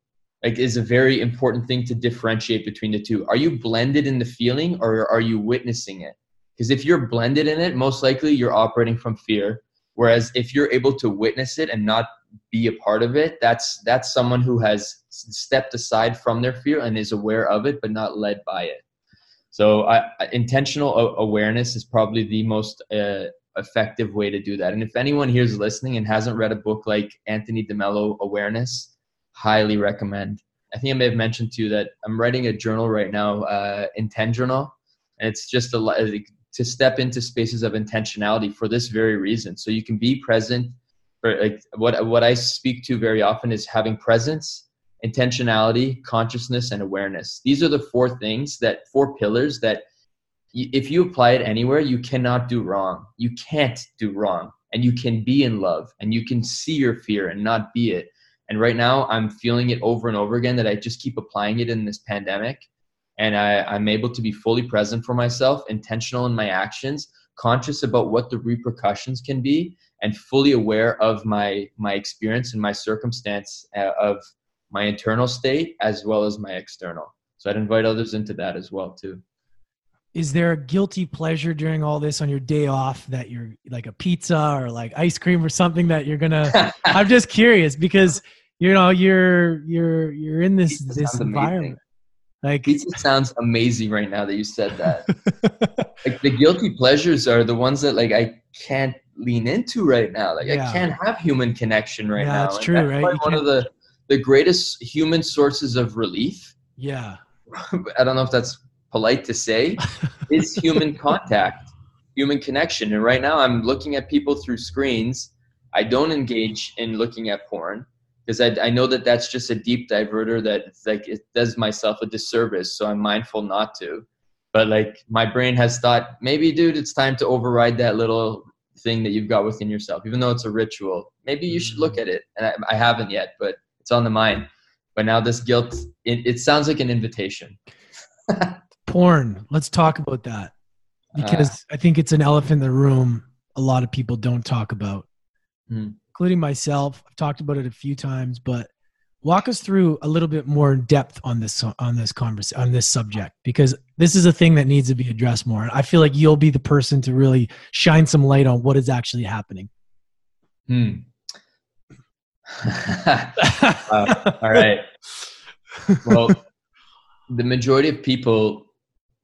Like is a very important thing to differentiate between the two. Are you blended in the feeling or are you witnessing it because if you're blended in it most likely you're operating from fear. Whereas if you're able to witness it and not be a part of it that's that's someone who has stepped aside from their fear and is aware of it but not led by it. So I, intentional awareness is probably the most uh, effective way to do that. And if anyone here is listening and hasn't read a book like Anthony de Mello awareness highly recommend. I think i may have mentioned to you that i'm writing a journal right now uh, intent journal and it's just a to step into spaces of intentionality for this very reason. So you can be present for like what what i speak to very often is having presence intentionality consciousness and awareness. These are the four things that four pillars that if you apply it anywhere you cannot do wrong. You can't do wrong. And you can be in love and you can see your fear and not be it. And right now i'm feeling it over and over again that i just keep applying it in this pandemic and I, I'm able to be fully present for myself, intentional in my actions, conscious about what the repercussions can be, and fully aware of my my experience and my circumstance uh, of my internal state as well as my external. So I'd invite others into that as well too. Is there a guilty pleasure during all this on your day off that you're like a pizza or like ice cream or something that you're gonna? (laughs) I'm just curious because you know you're you're you're in this Pizza this sounds amazing. environment. Like Pizza sounds amazing right now that you said that. (laughs) like the guilty pleasures are the ones that like I can't lean into right now. Like Yeah. I can't have human connection right Yeah, now. that's And true, right? probably You one of the the greatest human sources of relief (laughs) yeah, I don't know if that's polite to say, (laughs) is human contact, human connection. And right now I'm looking at people through screens. I don't engage in looking at porn because I, I know that that's just a deep diverter that like it does myself a disservice. So I'm mindful not to. But like my brain has thought, maybe, dude, it's time to override that little thing that you've got within yourself, even though it's a ritual. Maybe you should look at it. And I, I haven't yet, but it's on the mind. But now this guilt, it, it sounds like an invitation. (laughs) porn. Let's talk about that because I think it's an elephant in the room. A lot of people don't talk about, Hmm. Including myself. I've talked about it a few times, but walk us through a little bit more in depth on this on this convers on this subject because this is a thing that needs to be addressed more. And I feel like you'll be the person to really shine some light on what is actually happening. Hmm. (laughs) Uh, all right. (laughs) Well, the majority of people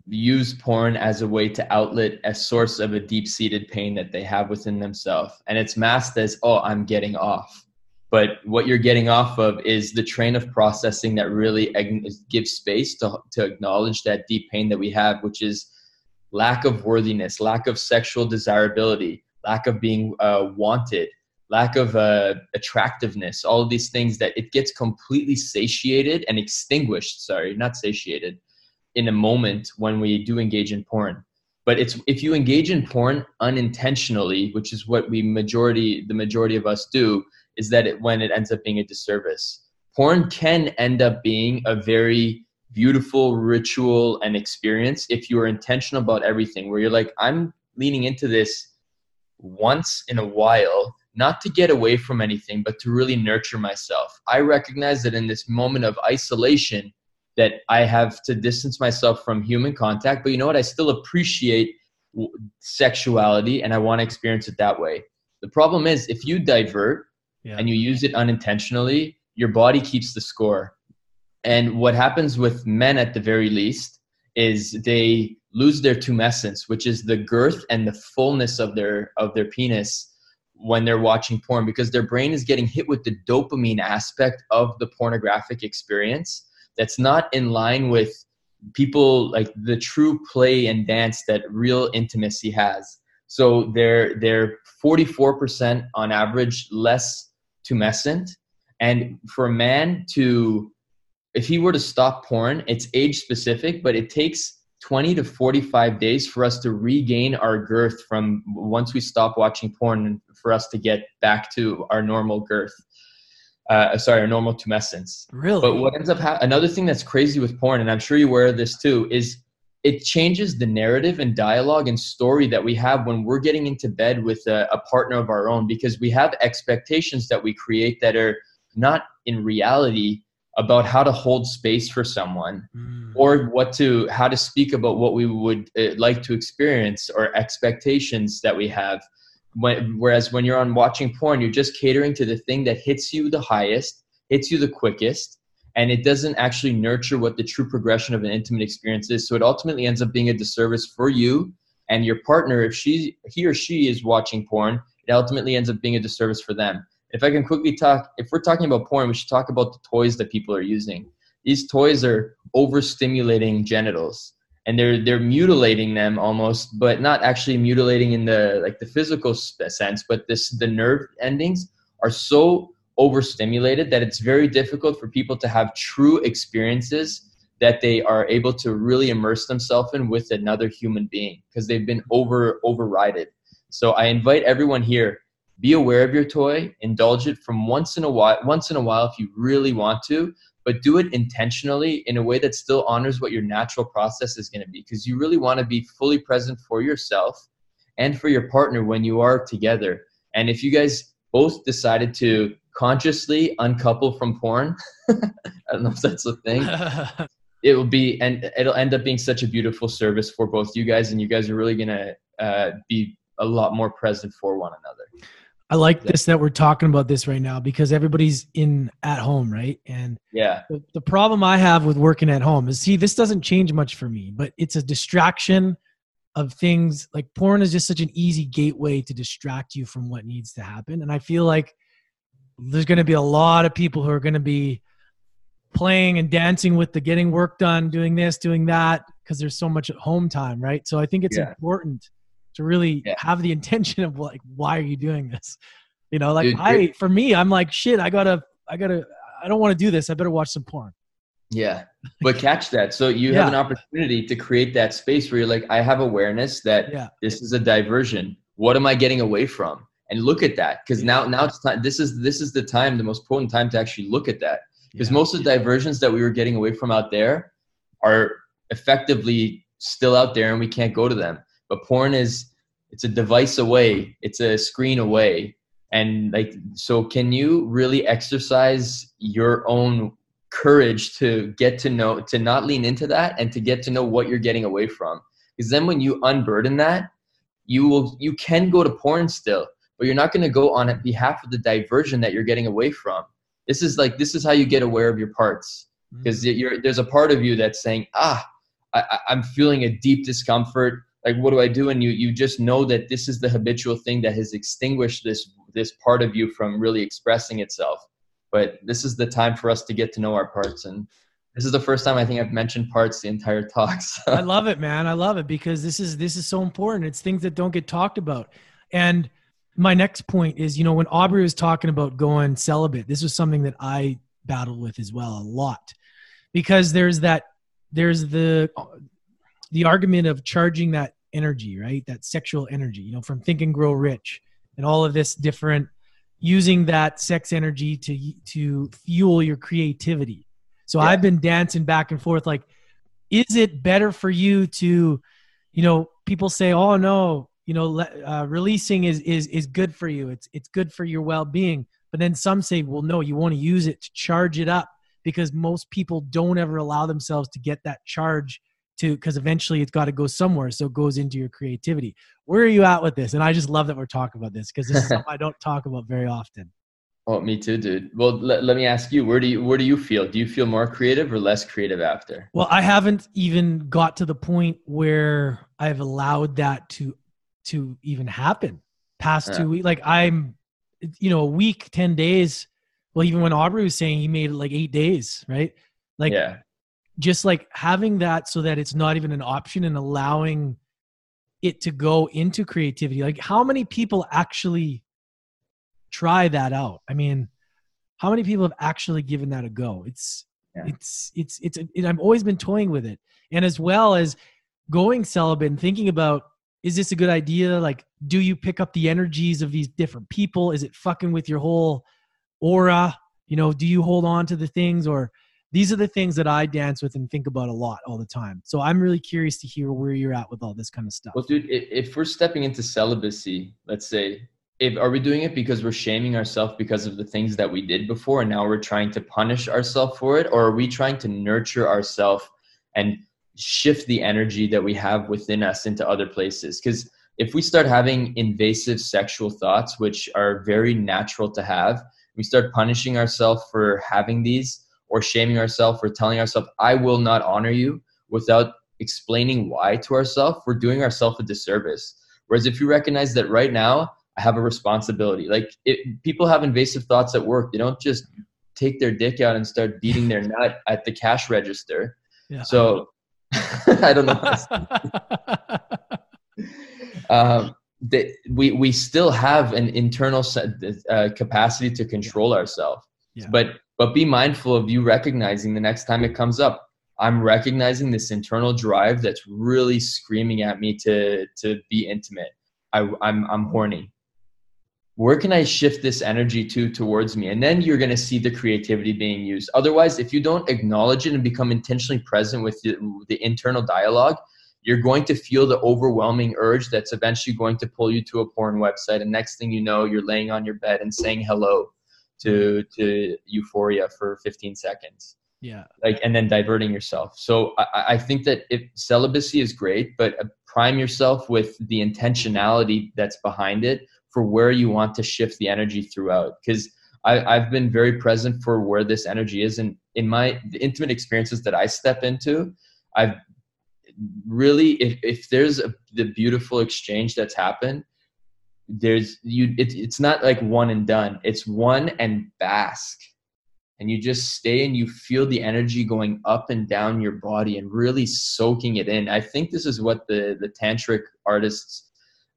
use porn as a way to outlet a source of a deep seated pain that they have within themselves. And it's masked as, oh, I'm getting off. but what you're getting off of is the train of processing that really gives space to, to acknowledge that deep pain that we have which is lack of worthiness lack of sexual desirability lack of being uh, wanted lack of uh, attractiveness all of these things that it gets completely satiated and extinguished sorry not satiated in a moment when we do engage in porn. But it's if you engage in porn unintentionally which is what we majority the majority of us do is that it, when it ends up being a disservice. Porn can end up being a very beautiful ritual and experience if you are intentional about everything where you're like i'm leaning into this once in a while not to get away from anything but to really nurture myself. I recognize that in this moment of isolation that I have to distance myself from human contact. But you know what? I still appreciate sexuality and I want to experience it that way. The problem is if you divert yeah. and you use it unintentionally, your body keeps the score. And what happens with men at the very least is they lose their tumescence, which is the girth and the fullness of their of their penis when they're watching porn because their brain is getting hit with the dopamine aspect of the pornographic experience that's not in line with people like the true play and dance that real intimacy has. So they're they're 44% on average less tumescent. And for a man to if he were to stop porn, it's age specific, but it takes 20 to 45 days for us to regain our girth from once we stop watching porn for us to get back to our normal girth uh, sorry, a normal tumescence. Really? But what ends up ha- another thing that's crazy with porn, and I'm sure you're aware of this too, is it changes the narrative and dialogue and story that we have when we're getting into bed with a, a partner of our own because we have expectations that we create that are not in reality about how to hold space for someone mm. or what to how to speak about what we would uh, like to experience or expectations that we have when, whereas when you're on watching porn, you're just catering to the thing that hits you the highest, hits you the quickest, and it doesn't actually nurture what the true progression of an intimate experience is. So it ultimately ends up being a disservice for you and your partner. If she, he or she is watching porn, it ultimately ends up being a disservice for them. If I can quickly talk, if we're talking about porn, we should talk about the toys that people are using. These toys are overstimulating genitals and they're they're mutilating them almost but not actually mutilating in the like the physical uh, sense but this the nerve endings are so overstimulated that it's very difficult for people to have true experiences that they are able to really immerse themselves in with another human being because they've been over overrided. So i invite everyone here be aware of your toy indulge it from once in a while once in a while if you really want to but do it intentionally in a way that still honors what your natural process is going to be because you really want to be fully present for yourself and for your partner when you are together. And if you guys both decided to consciously uncouple from porn (laughs) i don't know if that's a thing. (laughs) It will be and it'll end up being such a beautiful service for both you guys and you guys are really going to uh, be a lot more present for one another I like this that we're talking about this right now because everybody's in at home, right? And yeah, the, the, problem I have with working at home is see, this doesn't change much for me, but it's a distraction of things like porn is just such an easy gateway to distract you from what needs to happen. And I feel like there's going to be a lot of people who are going to be playing and dancing with the getting work done, doing this, doing that, because there's so much at home time, right? So I think it's yeah. important to really yeah. have the (laughs) intention of like why are you doing this? You know like Dude, i for me i'm like shit i gotta i gotta i don't want to do this i better watch some porn. Yeah but catch that. So you yeah. have an opportunity to create that space where you're like i have awareness that yeah. this is a diversion. What am i getting away from? And look at that because now now it's time this is this is the time the most potent time to actually look at that. Because most of the diversions that we were getting away from out there are effectively still out there and we can't go to them but porn is it's a device away. It's a screen away. And like so can you really exercise your own courage to get to know to not lean into that and to get to know what you're getting away from? Because then when you unburden that you will you can go to porn still but you're not going to go on behalf of the diversion that you're getting away from. This is like this is how you get aware of your parts. Because mm-hmm. there's a part of you that's saying ah I, i'm feeling a deep discomfort like what do i do? And you you just know that this is the habitual thing that has extinguished this this part of you from really expressing itself. But this is the time for us to get to know our parts. And this is the first time i think i've mentioned parts the entire talk (laughs) so. i love it man. I love it because this is this is so important. It's things that don't get talked about. And my next point is you know when aubrey was talking about going celibate this was something that i battled with as well a lot. Because there's that there's the the argument of charging that energy right? That sexual energy you know from think and grow rich and all of this different using that sex energy to to fuel your creativity. So yeah. i've been dancing back and forth like is it better for you to you know people say oh no you know uh, releasing is is is good for you. It's it's good for your well-being. But then some say well no you want to use it to charge it up because most people don't ever allow themselves to get that charge to because eventually it's got to go somewhere so it goes into your creativity. Where are you at with this? And i just love that we're talking about this because this is something i don't (laughs) talk about very often. Oh me too dude. Well let, let me ask you where do you where do you feel? Do you feel more creative or less creative after? Well i haven't even got to the point where i've allowed that to to even happen. Past yeah. two weeks like i'm you know a week 10 days well even when aubrey was saying he made it like eight days right? Like yeah just like having that so that it's not even an option and allowing it to go into creativity like how many people actually try that out? I mean how many people have actually given that a go? It's yeah. it's it's it's it, i've always been toying with it. And as well as going celibate and thinking about is this a good idea? Like do you pick up the energies of these different people? Is it fucking with your whole aura? You know do you hold on to the things or these are the things that I dance with and think about a lot all the time. So I'm really curious to hear where you're at with all this kind of stuff. Well, dude, if we're stepping into celibacy, let's say, if, are we doing it because we're shaming ourselves because of the things that we did before and now we're trying to punish ourselves for it? Or are we trying to nurture ourselves and shift the energy that we have within us into other places? Because if we start having invasive sexual thoughts, which are very natural to have, we start punishing ourselves for having these or shaming ourselves or telling ourselves, I will not honor you without explaining why to ourselves, we're doing ourselves a disservice. Whereas if you recognize that right now, I have a responsibility. Like it, people have invasive thoughts at work. They don't just take their dick out and start beating their (laughs) nut at the cash register. Yeah. So (laughs) I don't know. (laughs) um, that we we still have an internal uh, capacity to control ourselves. Yeah. But but be mindful of you recognizing the next time it comes up. I'm recognizing this internal drive that's really screaming at me to to be intimate. I, I'm I'm horny. Where can I shift this energy to towards me? And then you're going to see the creativity being used. Otherwise, if you don't acknowledge it and become intentionally present with the, the internal dialogue, you're going to feel the overwhelming urge that's eventually going to pull you to a porn website. And next thing you know, you're laying on your bed and saying hello to to euphoria for 15 seconds. Yeah. Like and then diverting yourself. So i, I think that if celibacy is great but uh, prime yourself with the intentionality that's behind it for where you want to shift the energy throughout. Because i've been very present for where this energy is and in my the intimate experiences that i step into i've really if, if there's a, the beautiful exchange that's happened there's you it, it's not like one and done it's one and bask and you just stay and you feel the energy going up and down your body and really soaking it in i think this is what the the tantric artists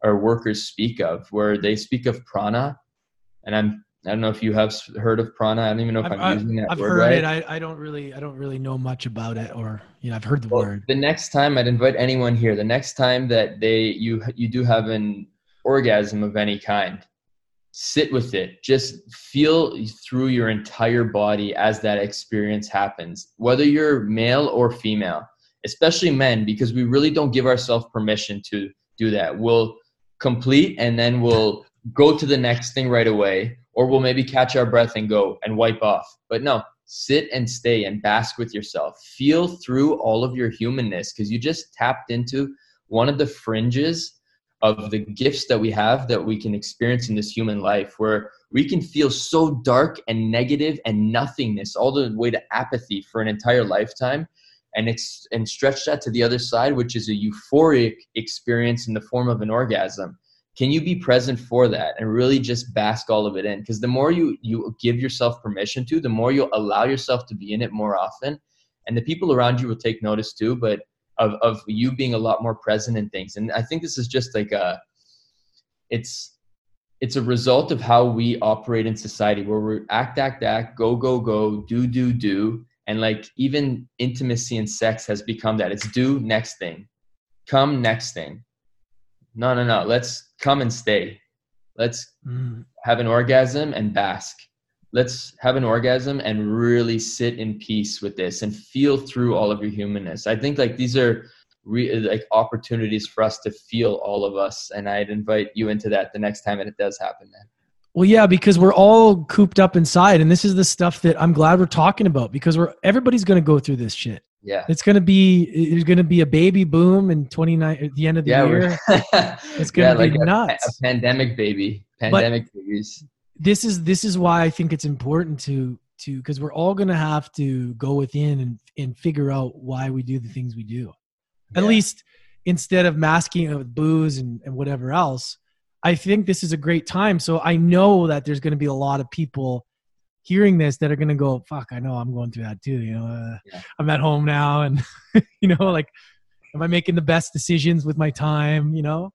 or workers speak of where they speak of prana and i'm I don't know if you have heard of prana. I don't even know if I've, I'm using that I've word heard right. it. I, I don't really I don't really know much about it, or you know I've heard the well, word. The next time I'd invite anyone here. The next time that they you you do have an orgasm of any kind. Sit with it. Just feel through your entire body as that experience happens, whether you're male or female, especially men, because we really don't give ourselves permission to do that. We'll complete and then we'll go to the next thing right away, or we'll maybe catch our breath and go and wipe off. But no, sit and stay and bask with yourself. Feel through all of your humanness because you just tapped into one of the fringes of the gifts that we have that we can experience in this human life where we can feel so dark and negative and nothingness all the way to apathy for an entire lifetime and it's and stretch that to the other side which is a euphoric experience in the form of an orgasm. Can you be present for that and really just bask all of it in? Because the more you you give yourself permission to the more you'll allow yourself to be in it more often. And the people around you will take notice too but of, of you being a lot more present in things. And i think this is just like a it's it's a result of how we operate in society where we act act act go go go do do do. And like even intimacy and sex has become that. It's do next thing. Come next thing. No no no. Let's come and stay. Let's mm. have an orgasm and bask let's have an orgasm and really sit in peace with this and feel through all of your humanness i think like these are re- like opportunities for us to feel all of us and i'd invite you into that the next time it does happen man well, yeah, because we're all cooped up inside, and this is the stuff that I'm glad we're talking about because we're everybody's going to go through this shit. Yeah, it's going to be it's going to be a baby boom in 29 at the end of the yeah, year. (laughs) it's going to yeah, be like nuts. A, a pandemic baby, pandemic but babies. This is this is why I think it's important to to because we're all going to have to go within and and figure out why we do the things we do. At least instead of masking it with booze and, and whatever else I think this is a great time. So I know that there's going to be a lot of people hearing this that are going to go, fuck, I know I'm going through that too. You know, uh, yeah. I'm at home now and, (laughs) you know, like, am I making the best decisions with my time, you know?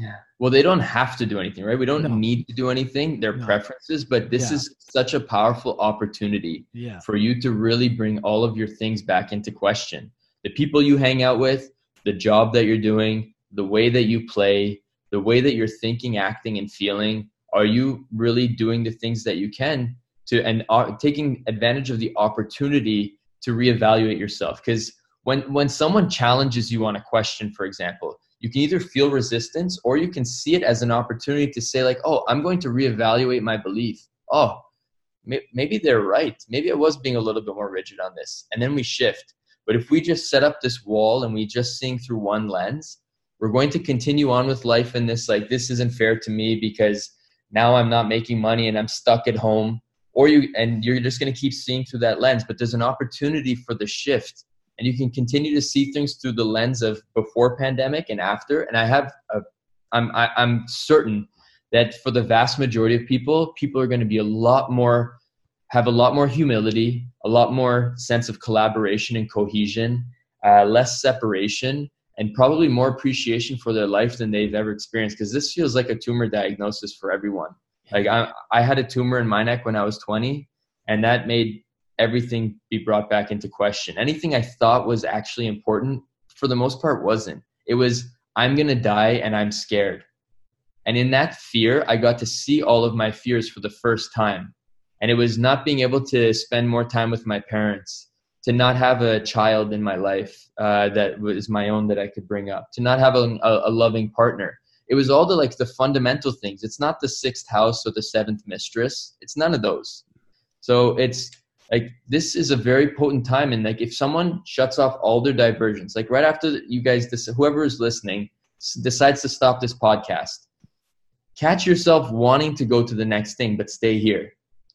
Yeah. Well, they don't have to do anything, right? We don't no. need to do anything. Their no. preferences, but this yeah. is such a powerful opportunity yeah. for you to really bring all of your things back into question. The people you hang out with, the job that you're doing, the way that you play, the way that you're thinking, acting, and feeling, are you really doing the things that you can to and are taking advantage of the opportunity to reevaluate yourself? Because when when someone challenges you on a question, for example, you can either feel resistance or you can see it as an opportunity to say like, oh, I'm going to reevaluate my belief. Oh, maybe they're right. Maybe I was being a little bit more rigid on this, and then we shift. But if we just set up this wall and we just seeing through one lens, we're going to continue on with life in this like this isn't fair to me because now i'm not making money and i'm stuck at home or you and you're just going to keep seeing through that lens but there's an opportunity for the shift and you can continue to see things through the lens of before pandemic and after. And i have a i'm I, am i am certain that for the vast majority of people people are going to be a lot more have a lot more humility a lot more sense of collaboration and cohesion uh, less separation and probably more appreciation for their life than they've ever experienced. Because this feels like a tumor diagnosis for everyone. Like I, I had a tumor in my neck when i was 20 and that made everything be brought back into question anything i thought was actually important for the most part wasn't it was i'm going to die and i'm scared and in that fear i got to see all of my fears for the first time and it was not being able to spend more time with my parents to not have a child in my life uh, that was my own that I could bring up, to not have a, a, loving partner. It was all the like the fundamental things. It's not the sixth house or the seventh mistress. It's none of those. So it's like this is a very potent time, and like if someone shuts off all their diversions, like right after you guys, this whoever is listening decides to stop this podcast, catch yourself wanting to go to the next thing, but stay here.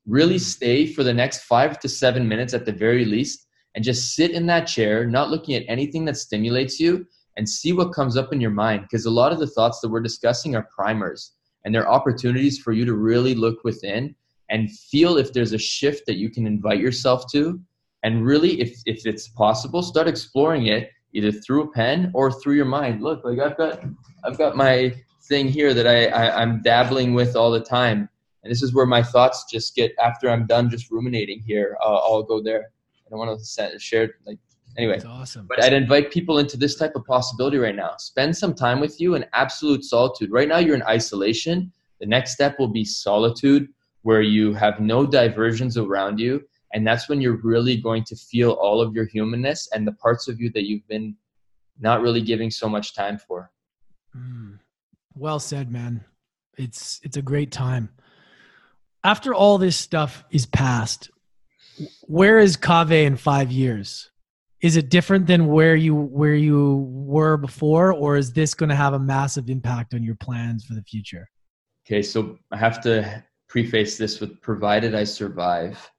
Really stay for the next five to seven minutes at the very least and just sit in that chair, not looking at anything that stimulates you, and see what comes up in your mind. Because a lot of the thoughts that we're discussing are primers, and they're opportunities for you to really look within and feel if there's a shift that you can invite yourself to. And really, if, if it's possible, start exploring it either through a pen or through your mind. Look, like I've got, I've got my thing here that I, I I'm dabbling with all the time, and this is where my thoughts just get after I'm done just ruminating here. Uh, I'll go there. I don't want to share like anyway. That's awesome. But I'd invite people into this type of possibility right now. Spend some time with you in absolute solitude. Right now you're in isolation. The next step will be solitude, where you have no diversions around you. And that's when you're really going to feel all of your humanness and the parts of you that you've been not really giving so much time for. Mm. Well said, man. It's it's a great time. After all this stuff is past, where is Kave in five years? Is it different than where you where you were before, or is this going to have a massive impact on your plans for the future? Okay, so I have to preface this with provided I survive.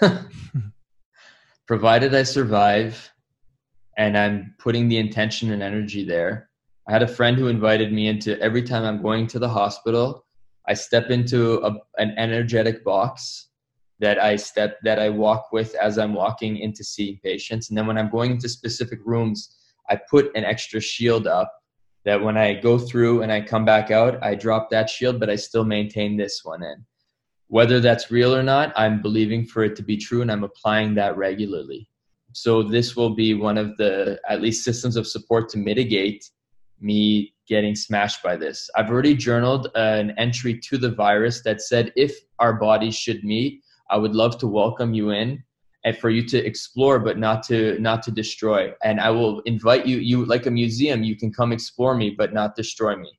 (laughs) provided I survive and I'm putting the intention and energy there, I had a friend who invited me into every time I'm going to the hospital, I step into a, an energetic box that I step that I walk with as I'm walking into seeing patients. And then when I'm going into specific rooms, I put an extra shield up that when I go through and I come back out, I drop that shield, but I still maintain this one in. Whether that's real or not, I'm believing for it to be true and I'm applying that regularly. So this will be one of the at least systems of support to mitigate me getting smashed by this. I've already journaled an entry to the virus that said if our bodies should meet, I would love to welcome you in and for you to explore but not to not to destroy. And i will invite you you like a museum you can come explore me but not destroy me.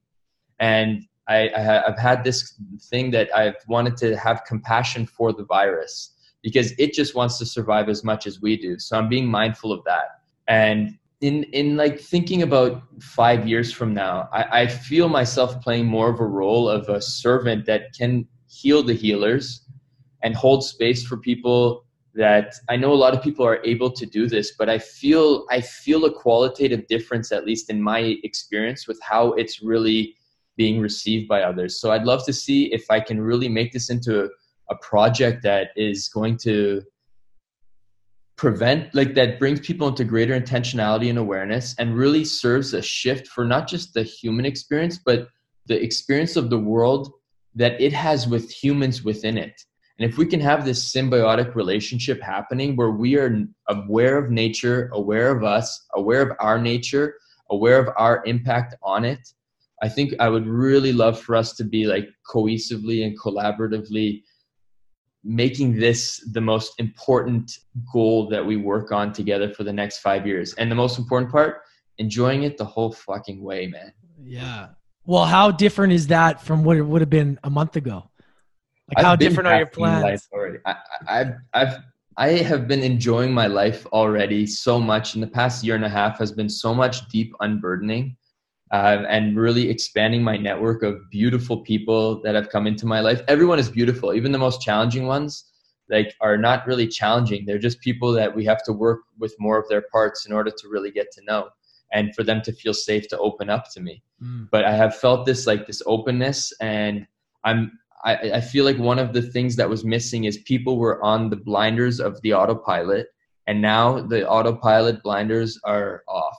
And I, I have had this thing that i've wanted to have compassion for the virus because it just wants to survive as much as we do. So i'm being mindful of that. And in in like thinking about five years from now I, I feel myself playing more of a role of a servant that can heal the healers and hold space for people that I know a lot of people are able to do this, but I feel I feel a qualitative difference, at least in my experience, with how it's really being received by others. So I'd love to see if I can really make this into a, a project that is going to prevent like that brings people into greater intentionality and awareness and really serves a shift for not just the human experience but the experience of the world that it has with humans within it and if we can have this symbiotic relationship happening where we are aware of nature, aware of us, aware of our nature, aware of our impact on it, I think I would really love for us to be like cohesively and collaboratively making this the most important goal that we work on together for the next five years. And the most important part, enjoying it the whole fucking way, man. Yeah. Well, how different is that from what it would have been a month ago? Like how different are your plans? Already. I, I've, I've, I have been enjoying my life already so much. In the past year and a half has been so much deep unburdening. Uh, and really expanding my network of beautiful people that have come into my life. Everyone is beautiful, even the most challenging ones. Like are not really challenging. They're just people that we have to work with more of their parts in order to really get to know, and for them to feel safe to open up to me. Mm. But I have felt this like this openness, and I'm I, I feel like one of the things that was missing is people were on the blinders of the autopilot, and now the autopilot blinders are off.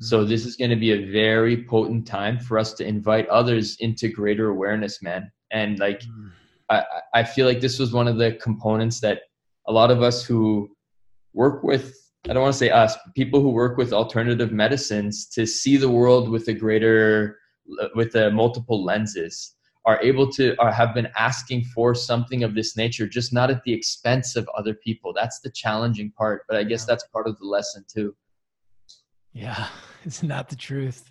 So this is going to be a very potent time for us to invite others into greater awareness, man. And like, mm. I, I feel like this was one of the components that a lot of us who work with, I don't want to say us, people who work with alternative medicines to see the world with a greater, with a multiple lenses are able to have been asking for something of this nature just not at the expense of other people. That's the challenging part but i guess that's part of the lesson too. Yeah (laughs) it's not the truth.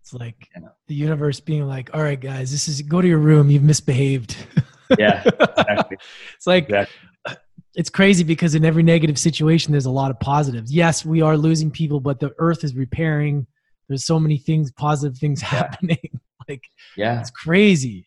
It's like yeah. the universe being like all right guys this is go to your room you've misbehaved. (laughs) Yeah exactly. it's like exactly. Uh, it's crazy because in every negative situation there's a lot of positives. Yes we are losing people but the earth is repairing. There's so many things positive things (laughs) happening (laughs) like, yeah, it's crazy.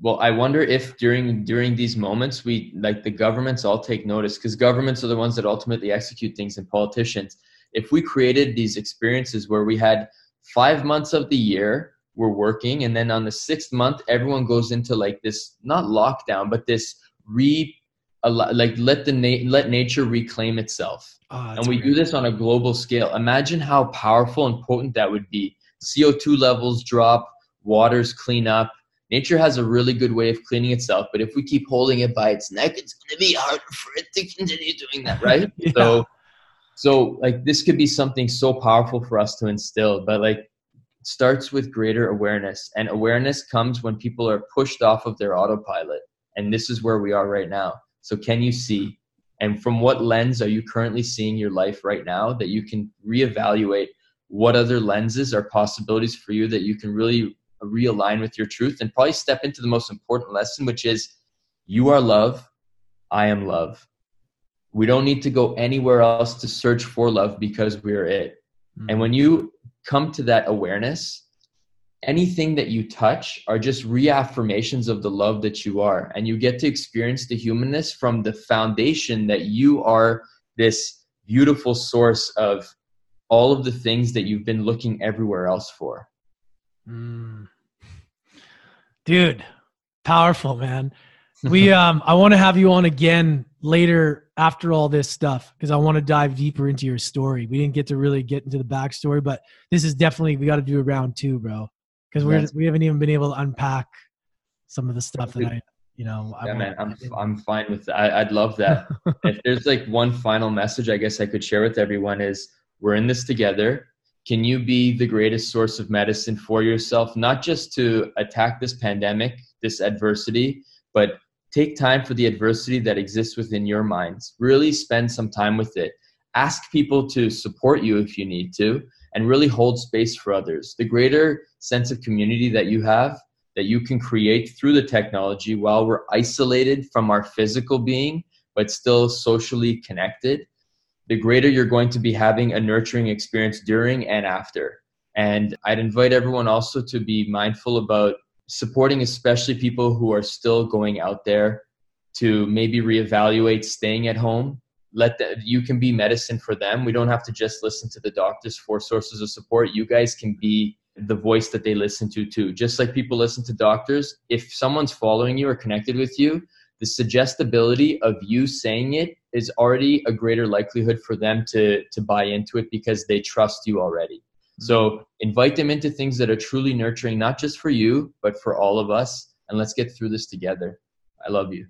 Well, I wonder if during during these moments we like the governments all take notice because governments are the ones that ultimately execute things and politicians. If we created these experiences where we had five months of the year we're working and then on the sixth month everyone goes into like this not lockdown but this re like let the na- let nature reclaim itself oh, and we great. do this on a global scale imagine how powerful and potent that would be co2 levels drop waters clean up. Nature has a really good way of cleaning itself, but if we keep holding it by its neck, it's going to be harder (laughs) for it to continue doing that, right? (laughs) yeah. So, so like this could be something so powerful for us to instill, but like starts with greater awareness, and awareness comes when people are pushed off of their autopilot, and this is where we are right now. So, can you see? And from what lens are you currently seeing your life right now that you can reevaluate what other lenses are possibilities for you that you can really realign with your truth and probably step into the most important lesson, which is you are love, I am love. We don't need to go anywhere else to search for love because we're it. Mm-hmm. And when you come to that awareness, anything that you touch are just reaffirmations of the love that you are. And you get to experience the humanness from the foundation that you are this beautiful source of all of the things that you've been looking everywhere else for. Mm. Dude, powerful, man. We (laughs) um I want to have you on again later after all this stuff because I want to dive deeper into your story. We didn't get to really get into the backstory, but this is definitely we got to do a round two, bro. Because we're we haven't even been able to unpack some of the stuff that I you know. Yeah, I man, I'm I'm fine with that. I, I'd love that. (laughs) if there's like one final message, I guess I could share with everyone is we're in this together. Can you be the greatest source of medicine for yourself, not just to attack this pandemic, this adversity, but take time for the adversity that exists within your minds. Really spend some time with it. Ask people to support you if you need to, and really hold space for others. The greater sense of community that you have, that you can create through the technology while we're isolated from our physical being, but still socially connected, the greater you're going to be having a nurturing experience during and after. And I'd invite everyone also to be mindful about supporting, especially people who are still going out there to maybe reevaluate staying at home. Let that you can be medicine for them. We don't have to just listen to the doctors for sources of support. You guys can be the voice that they listen to too. Just like people listen to doctors, if someone's following you or connected with you, the suggestibility of you saying it is already a greater likelihood for them to to buy into it because they trust you already. Mm-hmm. So invite them into things that are truly nurturing, not just for you, but for all of us. And let's get through this together. I love you.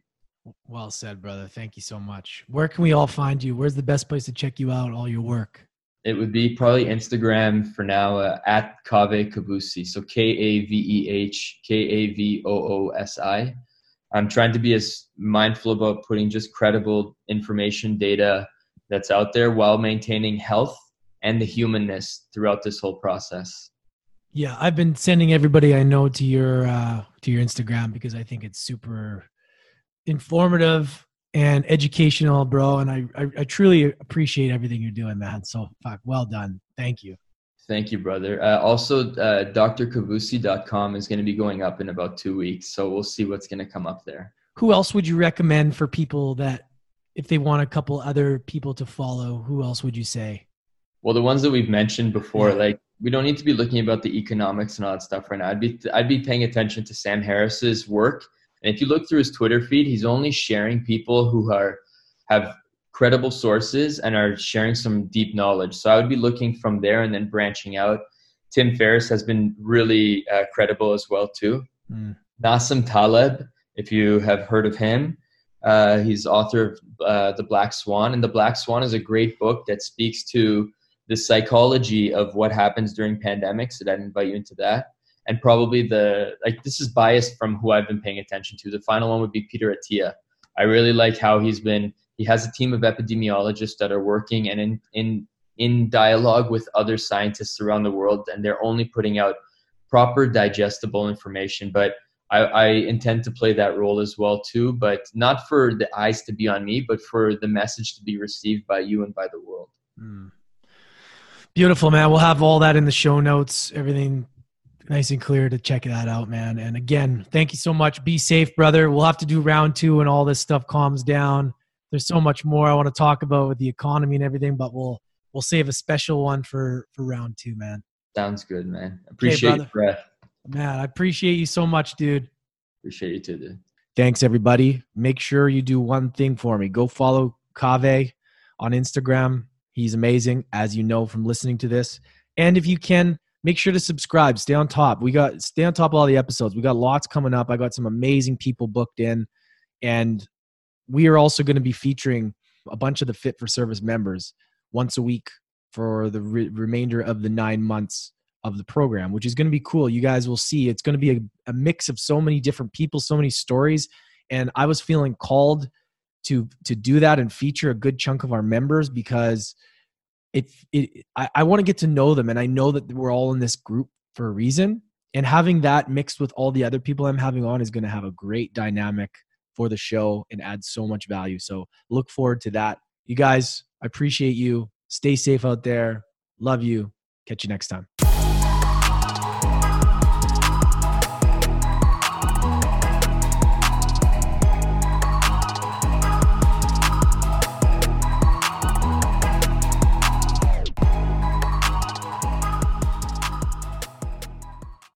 Well said, brother. Thank you so much. Where can we all find you? Where's the best place to check you out, all your work? It would be probably Instagram for now uh, at Kaveh Kavoosi. So K A V E H K A V O O S I. I'm trying to be as mindful about putting just credible information, data that's out there while maintaining health and the humanness throughout this whole process. Yeah, I've been sending everybody I know to your uh, to your Instagram because I think it's super informative and educational, bro. And I, I, I truly appreciate everything you're doing, man. So fuck, well done. Thank you. Thank you, brother. Uh, also, uh, drkavoosi.com is going to be going up in about two weeks. So we'll see what's going to come up there. Who else would you recommend for people that, if they want a couple other people to follow, who else would you say? Well, the ones that we've mentioned before, yeah. like we don't need to be looking about the economics and all that stuff right now. I'd be I'd be paying attention to Sam Harris's work, and if you look through his Twitter feed, he's only sharing people who are have credible sources and are sharing some deep knowledge. So I would be looking from there and then branching out. Tim Ferriss has been really uh, credible as well too. Mm. Nassim Taleb, if you have heard of him, uh, he's author of uh, The Black Swan, and The Black Swan is a great book that speaks to the psychology of what happens during pandemics. So I'd invite you into that. And probably the like this is biased from who I've been paying attention to. The final one would be Peter Attia. I really like how he's been he has a team of epidemiologists that are working and in, in, in dialogue with other scientists around the world, and they're only putting out proper digestible information. But I, I, intend to play that role as well too, but not for the eyes to be on me, but for the message to be received by you and by the world. Mm. Beautiful, man. We'll have all that in the show notes. Everything nice and clear to check that out, man. And again, thank you so much. Be safe, brother. We'll have to do round two when all this stuff calms down there's so much more I want to talk about with the economy and everything, but we'll we'll save a special one for for round two, man. Sounds good, man. Appreciate okay, breath. Man, I appreciate you so much, dude. Appreciate you too, dude. Thanks, everybody. Make sure you do one thing for me. Go follow Kaveh on Instagram. He's amazing, as you know from listening to this. And if you can, make sure to subscribe. Stay on top. We got stay on top of all the episodes. We got lots coming up. I got some amazing people booked in, and we are also going to be featuring a bunch of the Fit for Service members once a week for the re- remainder of the nine months of the program, which is going to be cool. You guys will see it's going to be a, a mix of so many different people, so many stories. And I was feeling called to to do that and feature a good chunk of our members because it, it I, I want to get to know them and I know that we're all in this group for a reason. And having that mixed with all the other people I'm having on is going to have a great dynamic for the show and add so much value. So look forward to that. You guys, I appreciate you. Stay safe out there. Love you. Catch you next time.